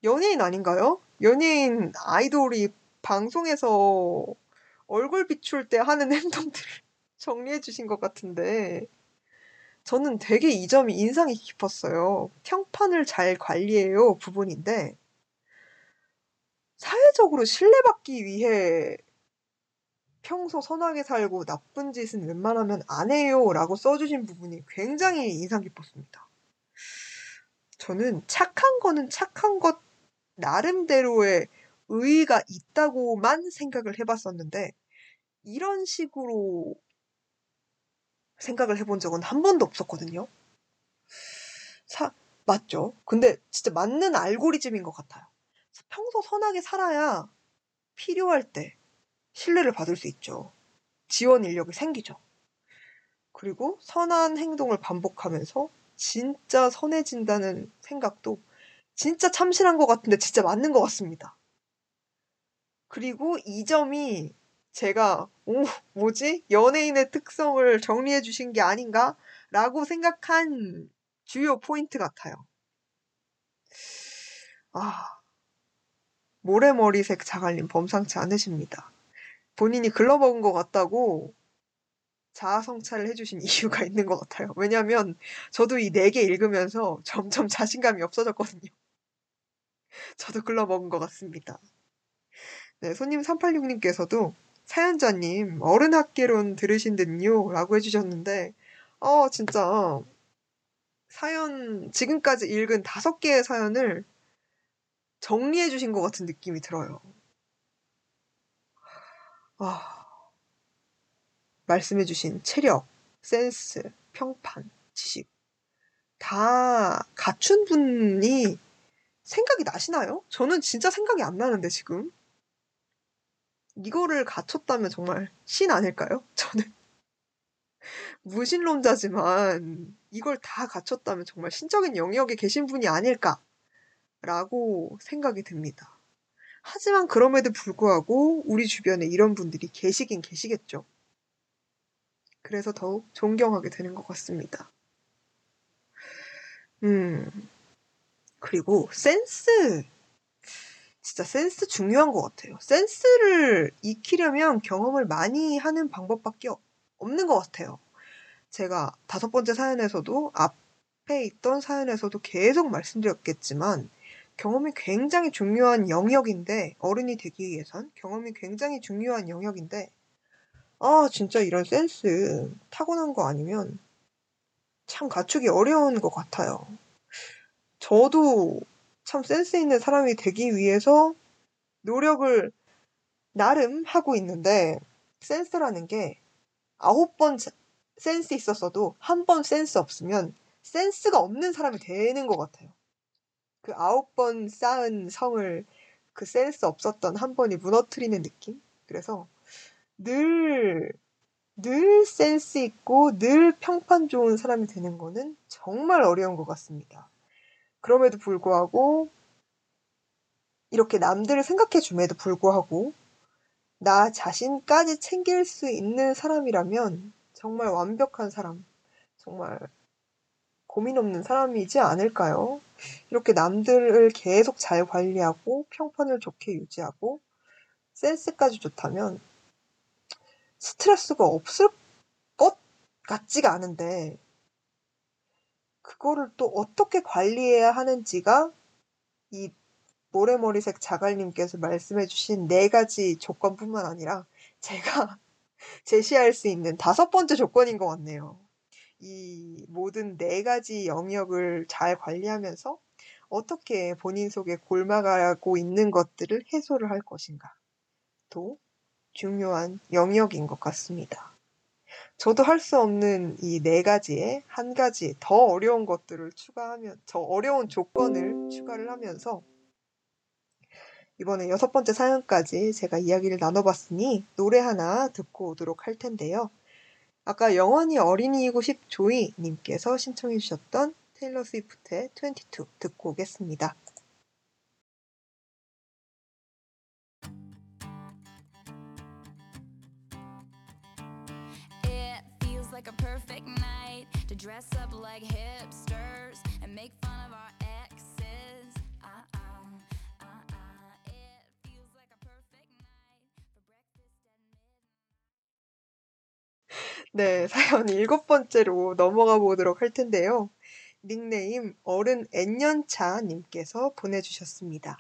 B: 연예인 아닌가요? 연예인 아이돌이 방송에서 얼굴 비출 때 하는 행동들을 정리해 주신 것 같은데 저는 되게 이 점이 인상이 깊었어요. 평판을 잘 관리해요 부분인데 사회적으로 신뢰받기 위해 평소 선하게 살고 나쁜 짓은 웬만하면 안 해요 라고 써주신 부분이 굉장히 인상 깊었습니다. 저는 착한 거는 착한 것 나름대로의 의의가 있다고만 생각을 해봤었는데 이런 식으로 생각을 해본 적은 한 번도 없었거든요. 사, 맞죠? 근데 진짜 맞는 알고리즘인 것 같아요. 평소 선하게 살아야 필요할 때 신뢰를 받을 수 있죠. 지원 인력이 생기죠. 그리고 선한 행동을 반복하면서 진짜 선해진다는 생각도 진짜 참신한 것 같은데 진짜 맞는 것 같습니다. 그리고 이 점이 제가 오 뭐지 연예인의 특성을 정리해 주신 게 아닌가라고 생각한 주요 포인트 같아요. 아 모래머리색 자갈님 범상치 않으십니다. 본인이 글러먹은 것 같다고 자아성찰을 해주신 이유가 있는 것 같아요. 왜냐면 저도 이 네 개 읽으면서 점점 자신감이 없어졌거든요. 저도 글러먹은 것 같습니다. 네, 손님 386님께서도 사연자님 어른 학개론 들으신 듯요 라고 해주셨는데 어 진짜 사연 지금까지 읽은 다섯 개의 사연을 정리해 주신 것 같은 느낌이 들어요. 아, 말씀해 주신 체력, 센스, 평판, 지식 다 갖춘 분이 생각이 나시나요? 저는 진짜 생각이 안 나는데 지금 이거를 갖췄다면 정말 신 아닐까요? 저는 무신론자지만 이걸 다 갖췄다면 정말 신적인 영역에 계신 분이 아닐까라고 생각이 듭니다. 하지만 그럼에도 불구하고 우리 주변에 이런 분들이 계시긴 계시겠죠. 그래서 더욱 존경하게 되는 것 같습니다. 음, 그리고 센스. 진짜 센스 중요한 것 같아요. 센스를 익히려면 경험을 많이 하는 방법밖에 없는 것 같아요. 제가 다섯 번째 사연에서도 앞에 있던 사연에서도 계속 말씀드렸겠지만 경험이 굉장히 중요한 영역인데 어른이 되기 위해선 경험이 굉장히 중요한 영역인데 아 진짜 이런 센스 타고난 거 아니면 참 갖추기 어려운 것 같아요. 저도 참 센스 있는 사람이 되기 위해서 노력을 나름 하고 있는데 센스라는 게 아홉 번 센스 있었어도 한 번 센스 없으면 센스가 없는 사람이 되는 것 같아요. 그 아홉 번 쌓은 성을 그 센스 없었던 한 번이 무너뜨리는 느낌? 그래서 늘, 늘 센스 있고 늘 평판 좋은 사람이 되는 거는 정말 어려운 것 같습니다. 그럼에도 불구하고 이렇게 남들을 생각해 줌에도 불구하고 나 자신까지 챙길 수 있는 사람이라면 정말 완벽한 사람, 정말 고민 없는 사람이지 않을까요? 이렇게 남들을 계속 잘 관리하고 평판을 좋게 유지하고 센스까지 좋다면 스트레스가 없을 것 같지가 않은데 그거를 또 어떻게 관리해야 하는지가 이 모래머리색 자갈님께서 말씀해 주신 네 가지 조건뿐만 아니라 제가 제시할 수 있는 다섯 번째 조건인 것 같네요. 이 모든 네 가지 영역을 잘 관리하면서 어떻게 본인 속에 골마가고 있는 것들을 해소를 할 것인가. 또 중요한 영역인 것 같습니다. 저도 할 수 없는 이 네 가지에 한 가지 더 어려운 것들을 추가하면, 저 어려운 조건을 추가를 하면서 이번에 여섯 번째 사연까지 제가 이야기를 나눠봤으니 노래 하나 듣고 오도록 할 텐데요. 아까 영원히 어린이이고 싶 조이님께서 신청해 주셨던 테일러 스위프트의 22 듣고 오겠습니다.
C: Like a perfect night to dress up like hipsters and make fun of our exes. Uh-uh, uh-uh. It feels like a perfect night for breakfast at midnight.
B: 네, 사연 일곱 번째로 넘어가 보도록 할 텐데요. 닉네임 어른 N년차님께서 보내주셨습니다.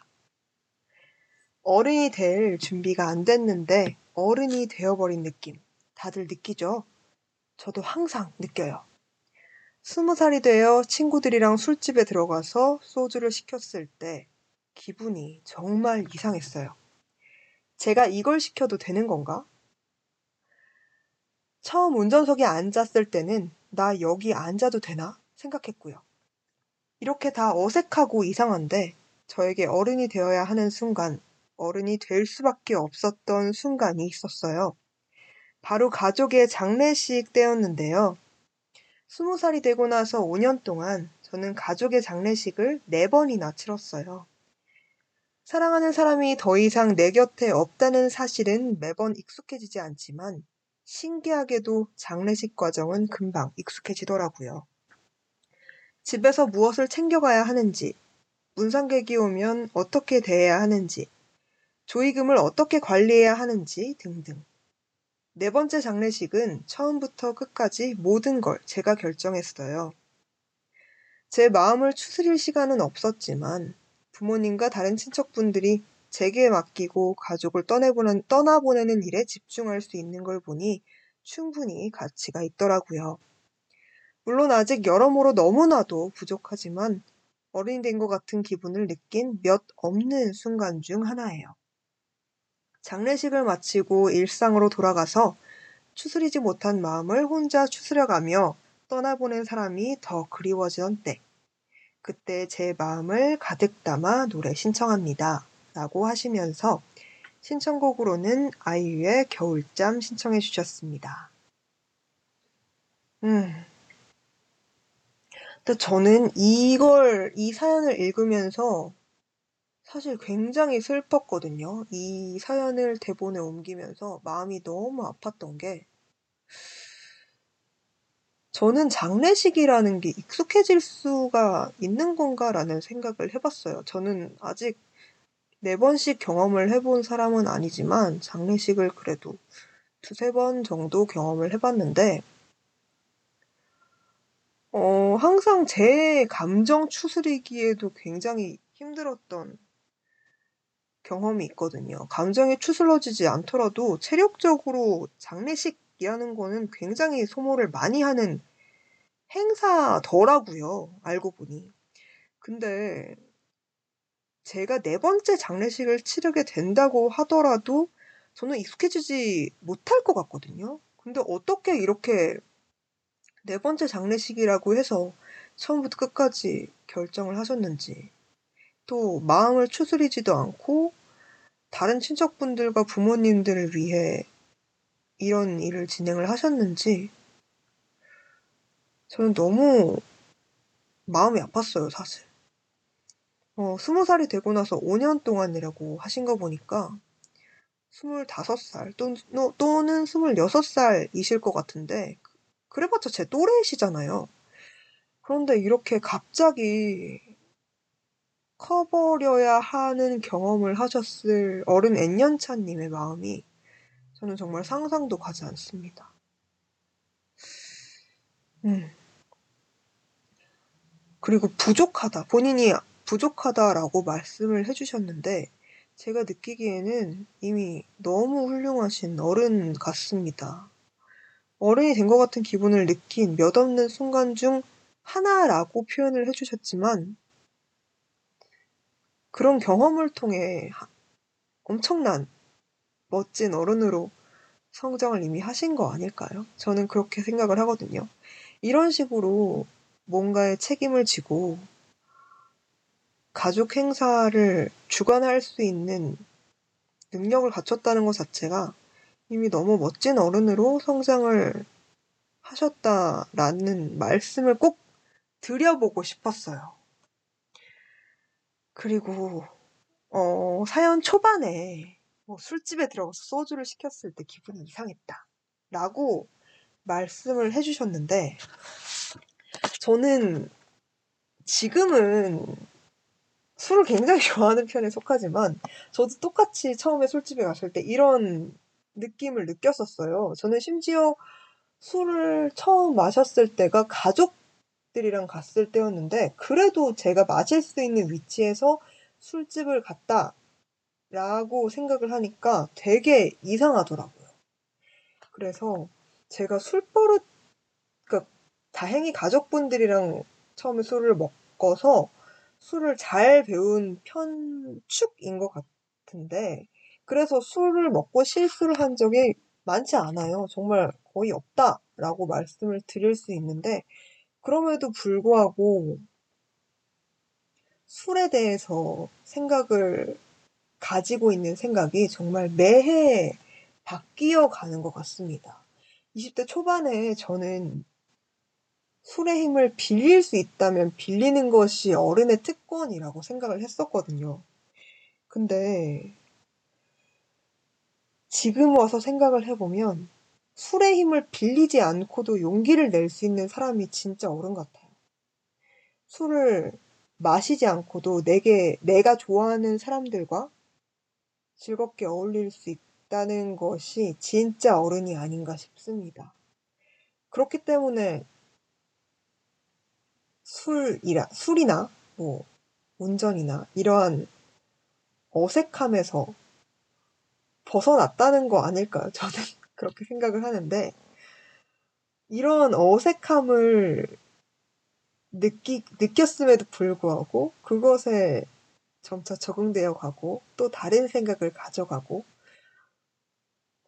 B: 어른이 될 준비가 안 됐는데 어른이 되어버린 느낌 다들 느끼죠? 저도 항상 느껴요. 스무 살이 되어 친구들이랑 술집에 들어가서 소주를 시켰을 때 기분이 정말 이상했어요. 제가 이걸 시켜도 되는 건가? 처음 운전석에 앉았을 때는 나 여기 앉아도 되나 생각했고요. 이렇게 다 어색하고 이상한데 저에게 어른이 되어야 하는 순간, 어른이 될 수밖에 없었던 순간이 있었어요. 바로 가족의 장례식 때였는데요. 스무 살이 되고 나서 5년 동안 저는 가족의 장례식을 4번이나 치렀어요. 사랑하는 사람이 더 이상 내 곁에 없다는 사실은 매번 익숙해지지 않지만 신기하게도 장례식 과정은 금방 익숙해지더라고요. 집에서 무엇을 챙겨가야 하는지, 문상객이 오면 어떻게 대해야 하는지, 조의금을 어떻게 관리해야 하는지 등등. 네 번째 장례식은 처음부터 끝까지 모든 걸 제가 결정했어요. 제 마음을 추스릴 시간은 없었지만 부모님과 다른 친척분들이 제게 맡기고 가족을 떠내보는, 떠나보내는 일에 집중할 수 있는 걸 보니 충분히 가치가 있더라고요. 물론 아직 여러모로 너무나도 부족하지만 어른이 된 것 같은 기분을 느낀 몇 없는 순간 중 하나예요. 장례식을 마치고 일상으로 돌아가서 추스리지 못한 마음을 혼자 추스려가며 떠나보낸 사람이 더 그리워지던 때. 그때 제 마음을 가득 담아 노래 신청합니다. 라고 하시면서 신청곡으로는 아이유의 겨울잠 신청해 주셨습니다. 음. 근데 저는 이걸, 이 사연을 읽으면서 사실 굉장히 슬펐거든요. 이 사연을 대본에 옮기면서 마음이 너무 아팠던 게 저는 장례식이라는 게 익숙해질 수가 있는 건가라는 생각을 해봤어요. 저는 아직 네 번씩 경험을 해본 사람은 아니지만 장례식을 그래도 두세 번 정도 경험을 해봤는데 어, 항상 제 감정 추스리기에도 굉장히 힘들었던 경험이 있거든요. 감정이 추스러지지 않더라도 체력적으로 장례식이라는 거는 굉장히 소모를 많이 하는 행사더라고요. 알고 보니. 근데 제가 네 번째 장례식을 치르게 된다고 하더라도 저는 익숙해지지 못할 것 같거든요. 근데 어떻게 이렇게 네 번째 장례식이라고 해서 처음부터 끝까지 결정을 하셨는지, 또 마음을 추스리지도 않고 다른 친척분들과 부모님들을 위해 이런 일을 진행을 하셨는지 저는 너무 마음이 아팠어요, 사실. 어, 스무 살이 되고 나서 5년 동안이라고 하신 거 보니까 25살 또, 너- 또는 26살이실 것 같은데 그래봤자 제 또래이시잖아요. 그런데 이렇게 갑자기 커버려야 하는 경험을 하셨을 어른 N년차님의 마음이 저는 정말 상상도 가지 않습니다. 음. 그리고 부족하다. 본인이 부족하다라고 말씀을 해주셨는데, 제가 느끼기에는 이미 너무 훌륭하신 어른 같습니다. 어른이 된 것 같은 기분을 느낀 몇 없는 순간 중 하나라고 표현을 해주셨지만, 그런 경험을 통해 하- 엄청난 멋진 어른으로 성장을 이미 하신 거 아닐까요? 저는 그렇게 생각을 하거든요. 이런 식으로 뭔가의 책임을 지고 가족 행사를 주관할 수 있는 능력을 갖췄다는 것 자체가 이미 너무 멋진 어른으로 성장을 하셨다라는 말씀을 꼭 드려보고 싶었어요. 그리고 어, 사연 초반에 뭐 술집에 들어가서 소주를 시켰을 때 기분이 이상했다. 라고 말씀을 해주셨는데, 저는 지금은 술을 굉장히 좋아하는 편에 속하지만, 저도 똑같이 처음에 술집에 갔을 때 이런 느낌을 느꼈었어요. 저는 심지어 술을 처음 마셨을 때가 가족 들이랑 갔을 때였는데, 그래도 제가 마실 수 있는 위치에서 술집을 갔다. 라고 생각을 하니까 되게 이상하더라고요. 그래서 제가 술버릇, 그러니까 다행히 가족분들이랑 처음에 술을 먹어서 술을 잘 배운 편축인 것 같은데, 그래서 술을 먹고 실수를 한 적이 많지 않아요. 정말 거의 없다라고 말씀을 드릴 수 있는데, 그럼에도 불구하고 술에 대해서 생각을 가지고 있는 생각이 정말 매해 바뀌어 가는 것 같습니다. 20대 초반에 저는 술의 힘을 빌릴 수 있다면 빌리는 것이 어른의 특권이라고 생각을 했었거든요. 근데 지금 와서 생각을 해보면 술의 힘을 빌리지 않고도 용기를 낼 수 있는 사람이 진짜 어른 같아요. 술을 마시지 않고도 내게, 내가 좋아하는 사람들과 즐겁게 어울릴 수 있다는 것이 진짜 어른이 아닌가 싶습니다. 그렇기 때문에 술이라, 술이나 뭐 운전이나 이러한 어색함에서 벗어났다는 거 아닐까요? 저는 그렇게 생각을 하는데 이런 어색함을 느끼, 느꼈음에도 불구하고 그것에 점차 적응되어 가고 또 다른 생각을 가져가고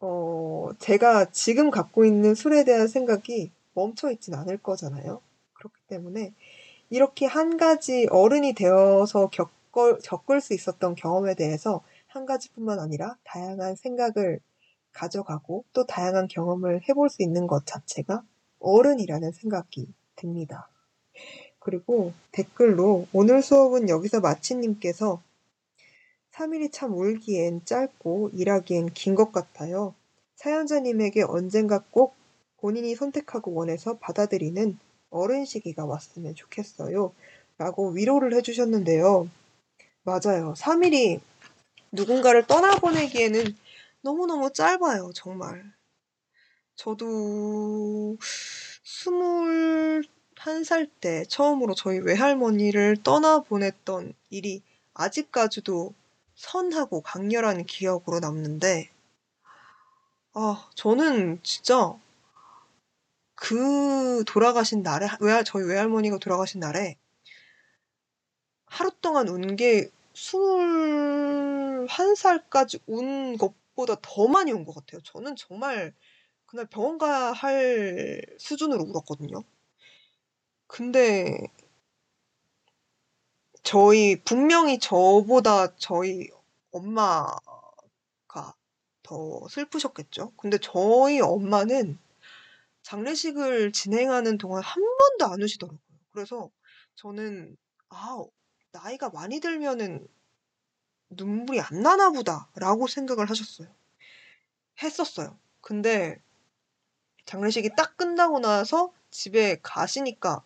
B: 어, 제가 지금 갖고 있는 술에 대한 생각이 멈춰 있진 않을 거잖아요. 그렇기 때문에 이렇게 한 가지 어른이 되어서 겪을, 겪을 수 있었던 경험에 대해서 한 가지뿐만 아니라 다양한 생각을 가져가고 또 다양한 경험을 해볼 수 있는 것 자체가 어른이라는 생각이 듭니다. 그리고 댓글로 오늘 수업은 여기서 마치님께서 3일이 참 울기엔 짧고 일하기엔 긴 것 같아요. 사연자님에게 언젠가 꼭 본인이 선택하고 원해서 받아들이는 어른 시기가 왔으면 좋겠어요. 라고 위로를 해주셨는데요. 맞아요. 3일이 누군가를 떠나보내기에는 너무너무 짧아요, 정말. 저도 스물한 살 때 처음으로 저희 외할머니를 떠나보냈던 일이 아직까지도 선하고 강렬한 기억으로 남는데, 아, 저는 진짜 그 돌아가신 날에, 외할, 저희 외할머니가 돌아가신 날에 하루 동안 운게 스물한 살까지 운 것 보다 더 많이 운것 같아요. 저는 정말 그날 병원 가야 할 수준으로 울었거든요. 근데 저희 분명히 저보다 저희 엄마 가 더 슬프셨겠죠. 근데 저희 엄마는 장례식을 진행하는 동안 한 번도 안 우시더라고요. 그래서 저는 아, 나이가 많이 들면은 눈물이 안 나나 보다라고 생각을 하셨어요. 했었어요. 근데 장례식이 딱 끝나고 나서 집에 가시니까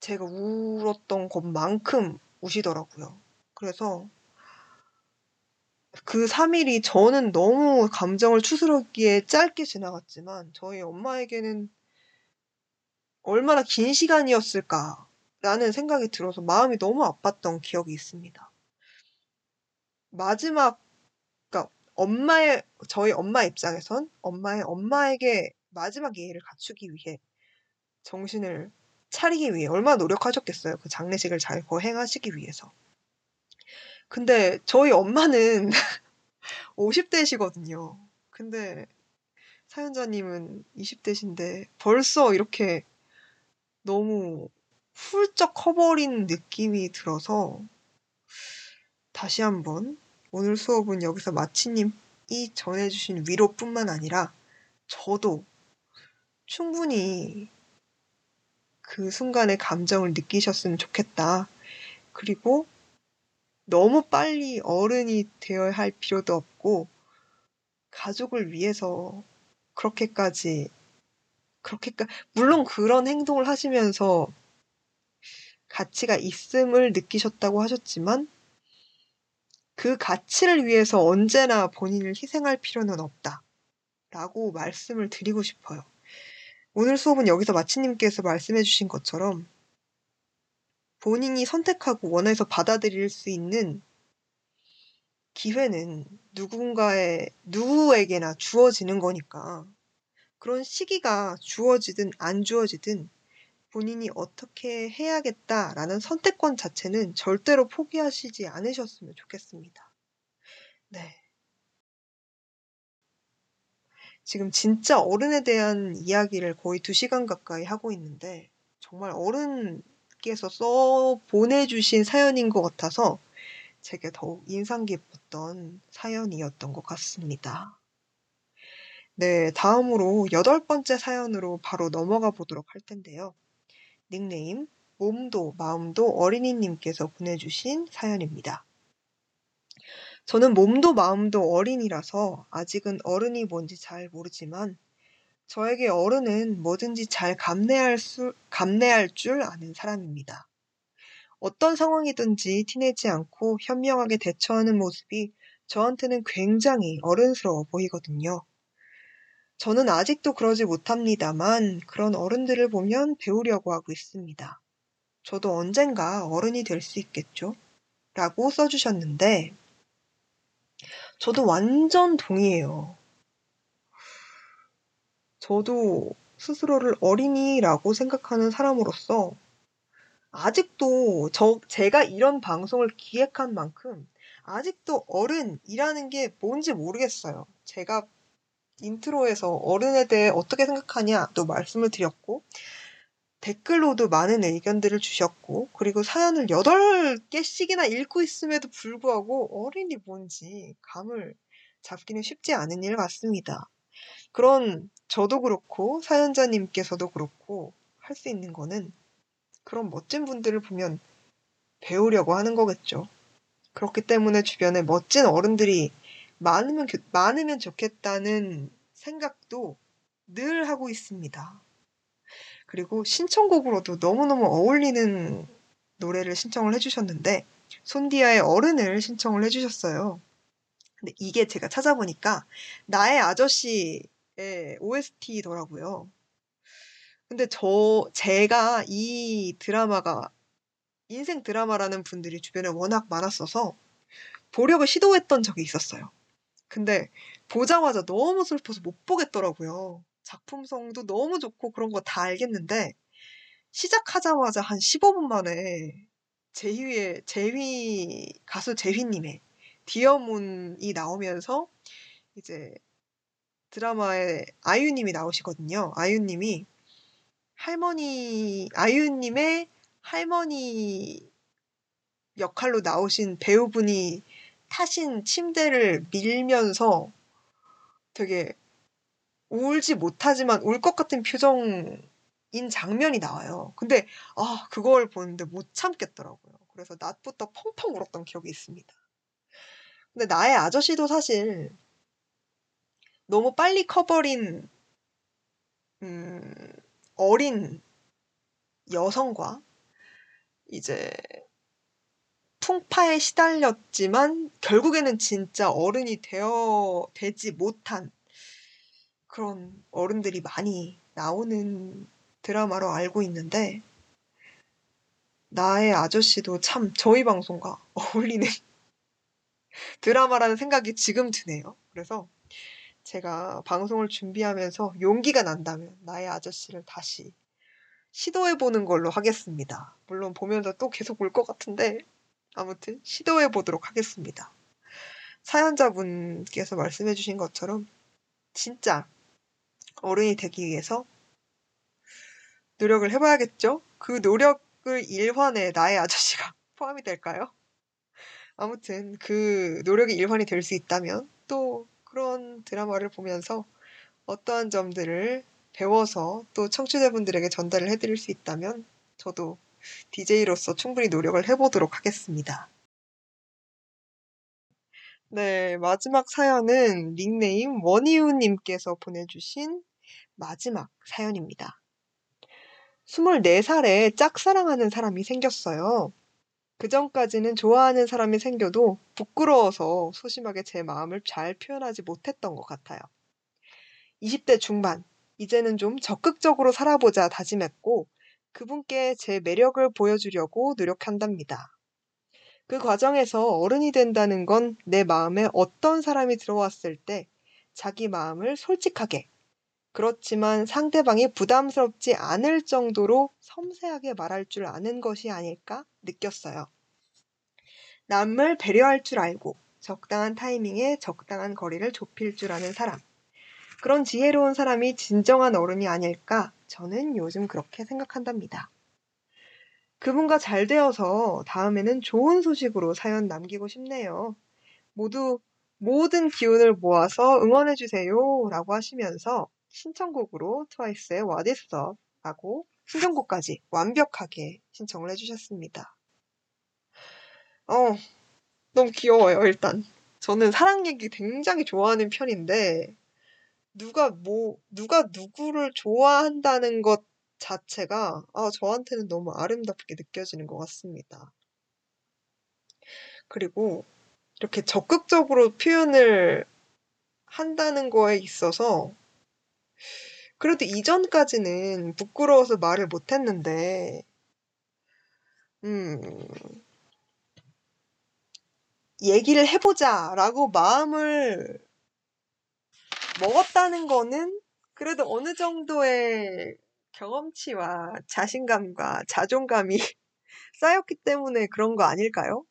B: 제가 울었던 것만큼 우시더라고요. 그래서 그 3일이 저는 너무 감정을 추스르기에 짧게 지나갔지만 저희 엄마에게는 얼마나 긴 시간이었을까라는 생각이 들어서 마음이 너무 아팠던 기억이 있습니다. 마지막, 그러니까 엄마의, 저희 엄마 입장에선 엄마의 엄마에게 마지막 예의를 갖추기 위해 정신을 차리기 위해 얼마나 노력하셨겠어요. 그 장례식을 잘 거행하시기 위해서. 근데 저희 엄마는 50대시거든요. 근데 사연자님은 20대신데 벌써 이렇게 너무 훌쩍 커버린 느낌이 들어서 다시 한번 오늘 수업은 여기서 마치님이 전해주신 위로뿐만 아니라 저도 충분히 그 순간의 감정을 느끼셨으면 좋겠다. 그리고 너무 빨리 어른이 되어야 할 필요도 없고, 가족을 위해서 그렇게까지, 그렇게까, 물론 그런 행동을 하시면서 가치가 있음을 느끼셨다고 하셨지만, 그 가치를 위해서 언제나 본인을 희생할 필요는 없다. 라고 말씀을 드리고 싶어요. 오늘 수업은 여기서 마치님께서 말씀해 주신 것처럼 본인이 선택하고 원해서 받아들일 수 있는 기회는 누군가의, 누구에게나 주어지는 거니까 그런 시기가 주어지든 안 주어지든 본인이 어떻게 해야겠다라는 선택권 자체는 절대로 포기하시지 않으셨으면 좋겠습니다. 네. 지금 진짜 어른에 대한 이야기를 거의 두 시간 가까이 하고 있는데, 정말 어른께서 써 보내주신 사연인 것 같아서 제게 더욱 인상 깊었던 사연이었던 것 같습니다. 네, 다음으로 여덟 번째 사연으로 바로 넘어가 보도록 할 텐데요. 닉네임, 몸도 마음도 어린이님께서 보내주신 사연입니다. 저는 몸도 마음도 어린이라서 아직은 어른이 뭔지 잘 모르지만 저에게 어른은 뭐든지 잘 감내할, 수, 감내할 줄 아는 사람입니다. 어떤 상황이든지 티내지 않고 현명하게 대처하는 모습이 저한테는 굉장히 어른스러워 보이거든요. 저는 아직도 그러지 못합니다만 그런 어른들을 보면 배우려고 하고 있습니다. 저도 언젠가 어른이 될 수 있겠죠? 라고 써주셨는데, 저도 완전 동의해요. 저도 스스로를 어린이라고 생각하는 사람으로서 아직도 저, 제가 이런 방송을 기획한 만큼 아직도 어른이라는 게 뭔지 모르겠어요. 제가 intro에서 어른에 대해 어떻게 생각하냐도 말씀을 드렸고, 댓글로도 많은 의견들을 주셨고, 그리고 사연을 8개씩이나 읽고 있음에도 불구하고 어린이 뭔지 감을 잡기는 쉽지 않은 일 같습니다. 그런 저도 그렇고, 사연자님께서도 그렇고, 할 수 있는 거는 그런 멋진 분들을 보면 배우려고 하는 거겠죠. 그렇기 때문에 주변에 멋진 어른들이 많으면, 많으면 좋겠다는 생각도 늘 하고 있습니다. 그리고 신청곡으로도 너무너무 어울리는 노래를 신청을 해주셨는데, 손디아의 어른을 신청을 해주셨어요. 근데 이게 제가 찾아보니까, 나의 아저씨의 OST더라고요. 근데 저, 제가 이 드라마가 인생 드라마라는 분들이 주변에 워낙 많았어서, 보려고 시도했던 적이 있었어요. 근데 보자마자 너무 슬퍼서 못 보겠더라고요. 작품성도 너무 좋고 그런 거 다 알겠는데 시작하자마자 한 15분 만에 제휘의 제휘 가수 제휘님의 디어문이 나오면서 이제 드라마에 아유님이 나오시거든요. 아유님이 할머니 아유님의 할머니 역할로 나오신 배우분이 타신 침대를 밀면서 되게 울지 못하지만 울 것 같은 표정인 장면이 나와요. 근데 아 그걸 보는데 못 참겠더라고요. 그래서 낮부터 펑펑 울었던 기억이 있습니다. 근데 나의 아저씨도 사실 너무 빨리 커버린 음, 어린 여성과 이제 풍파에 시달렸지만 결국에는 진짜 어른이 되어 되지 못한 그런 어른들이 많이 나오는 드라마로 알고 있는데 나의 아저씨도 참 저희 방송과 어울리는 드라마라는 생각이 지금 드네요. 그래서 제가 방송을 준비하면서 용기가 난다면 나의 아저씨를 다시 시도해보는 걸로 하겠습니다. 물론 보면서 또 계속 울것 같은데 아무튼 시도해 보도록 하겠습니다. 사연자분께서 말씀해 주신 것처럼 진짜 어른이 되기 위해서 노력을 해봐야겠죠? 그 노력을 일환에 나의 아저씨가 포함이 될까요? 아무튼 그 노력이 일환이 될 수 있다면 또 그런 드라마를 보면서 어떠한 점들을 배워서 또 청취자분들에게 전달을 해드릴 수 있다면 저도 DJ로서 충분히 노력을 해보도록 하겠습니다. 네, 마지막 사연은 닉네임 원이우님께서 보내주신 마지막 사연입니다. 24살에 짝사랑하는 사람이 생겼어요. 그 전까지는 좋아하는 사람이 생겨도 부끄러워서 소심하게 제 마음을 잘 표현하지 못했던 것 같아요. 20대 중반, 이제는 좀 적극적으로 살아보자 다짐했고, 그분께 제 매력을 보여주려고 노력한답니다. 그 과정에서 어른이 된다는 건 내 마음에 어떤 사람이 들어왔을 때 자기 마음을 솔직하게, 그렇지만 상대방이 부담스럽지 않을 정도로 섬세하게 말할 줄 아는 것이 아닐까 느꼈어요. 남을 배려할 줄 알고 적당한 타이밍에 적당한 거리를 좁힐 줄 아는 사람. 그런 지혜로운 사람이 진정한 어른이 아닐까 저는 요즘 그렇게 생각한답니다. 그분과 잘 되어서 다음에는 좋은 소식으로 사연 남기고 싶네요. 모두 모든 기운을 모아서 응원해주세요. 라고 하시면서 신청곡으로 트와이스의 What is Love 라고 신청곡까지 완벽하게 신청을 해주셨습니다. 어, 너무 귀여워요, 일단. 저는 사랑 얘기 굉장히 좋아하는 편인데, 누가 뭐, 누가 누구를 좋아한다는 것 자체가, 아, 저한테는 너무 아름답게 느껴지는 것 같습니다. 그리고 이렇게 적극적으로 표현을 한다는 거에 있어서, 그래도 이전까지는 부끄러워서 말을 못 했는데, 음, 얘기를 해보자 라고 마음을 먹었다는 거는 그래도 어느 정도의 경험치와 자신감과 자존감이 쌓였기 때문에 그런 거 아닐까요?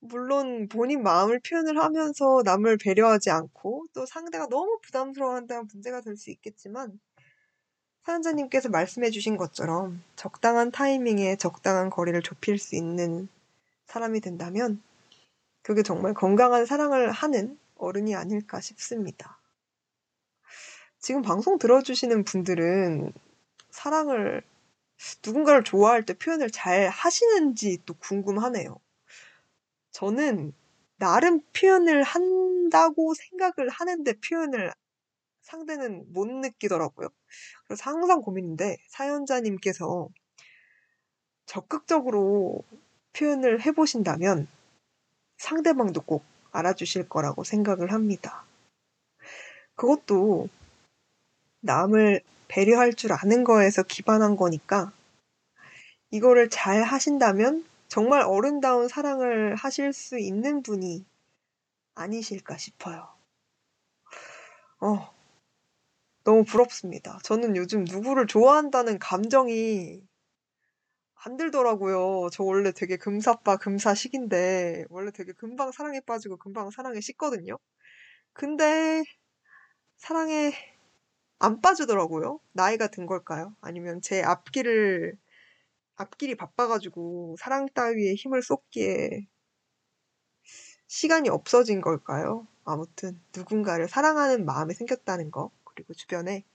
B: 물론 본인 마음을 표현을 하면서 남을 배려하지 않고 또 상대가 너무 부담스러워한다면 문제가 될 수 있겠지만 사연자님께서 말씀해 주신 것처럼 적당한 타이밍에 적당한 거리를 좁힐 수 있는 사람이 된다면 그게 정말 건강한 사랑을 하는 어른이 아닐까 싶습니다. 지금 방송 들어주시는 분들은 사랑을 누군가를 좋아할 때 표현을 잘 하시는지 또 궁금하네요. 저는 나름 표현을 한다고 생각을 하는데 표현을 상대는 못 느끼더라고요. 그래서 항상 고민인데 사연자님께서 적극적으로 표현을 해보신다면 상대방도 꼭 알아주실 거라고 생각을 합니다. 그것도 남을 배려할 줄 아는 거에서 기반한 거니까 이거를 잘 하신다면 정말 어른다운 사랑을 하실 수 있는 분이 아니실까 싶어요. 어, 너무 부럽습니다. 저는 요즘 누구를 좋아한다는 감정이 안 들더라고요. 저 원래 되게 금사빠 금사식인데 원래 되게 금방 사랑에 빠지고 금방 사랑에 식거든요. 근데 사랑에 안 빠지더라고요. 나이가 든 걸까요? 아니면 제 앞길을 앞길이 바빠가지고 사랑 따위에 힘을 쏟기에 시간이 없어진 걸까요? 아무튼 누군가를 사랑하는 마음이 생겼다는 거 그리고 주변에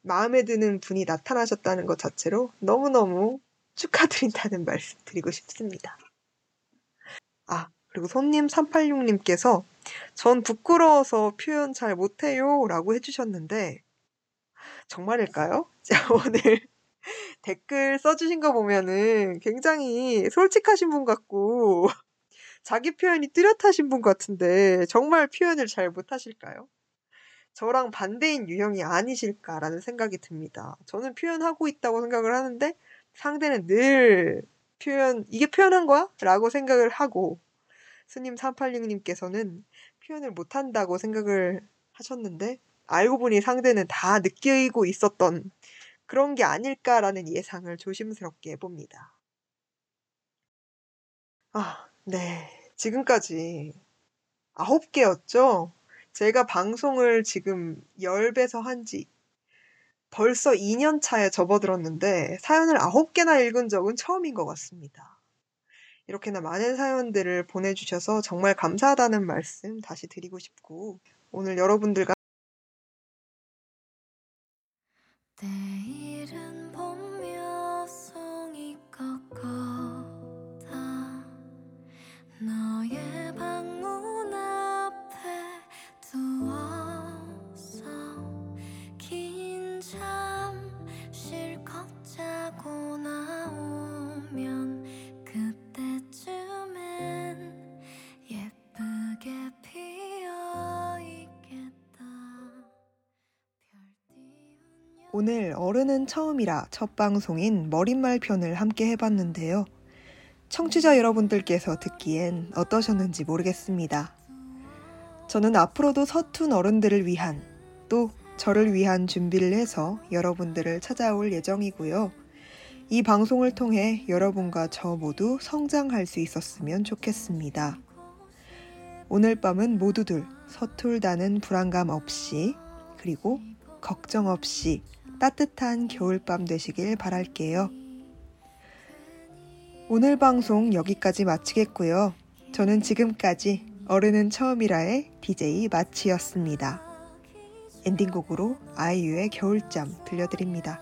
B: 마음에 드는 분이 나타나셨다는 것 자체로 너무너무 축하드린다는 말씀 드리고 싶습니다. 아, 그리고 손님 386님께서 전 부끄러워서 표현 잘 못해요 라고 해주셨는데 정말일까요? 자, 오늘 댓글 써주신 거 보면은 굉장히 솔직하신 분 같고 자기 표현이 뚜렷하신 분 같은데 정말 표현을 잘 못하실까요? 저랑 반대인 유형이 아니실까라는 생각이 듭니다. 저는 표현하고 있다고 생각을 하는데 상대는 늘 표현, 이게 표현한 거야? 라고 생각을 하고 스님 386님께서는 표현을 못한다고 생각을 하셨는데 알고 보니 상대는 다 느끼고 있었던 그런 게 아닐까라는 예상을 조심스럽게 해봅니다. 아, 네. 지금까지 아홉 개였죠? 제가 방송을 지금 열배서 한지 벌써 2년 차에 접어들었는데 사연을 아홉 개나 읽은 적은 처음인 것 같습니다. 이렇게나 많은 사연들을 보내주셔서 정말 감사하다는 말씀 다시 드리고 싶고 오늘 여러분들과 오늘 어른은 처음이라 첫 방송인 머릿말 편을 함께 해봤는데요. 청취자 여러분들께서 듣기엔 어떠셨는지 모르겠습니다. 저는 앞으로도 서툰 어른들을 위한 또 저를 위한 준비를 해서 여러분들을 찾아올 예정이고요. 이 방송을 통해 여러분과 저 모두 성장할 수 있었으면 좋겠습니다. 오늘 밤은 모두들 서툴다는 불안감 없이 그리고 걱정 없이 따뜻한 겨울밤 되시길 바랄게요. 오늘 방송 여기까지 마치겠고요. 저는 지금까지 어른은 처음이라의 DJ 마치였습니다. 엔딩곡으로 아이유의 겨울잠 들려드립니다.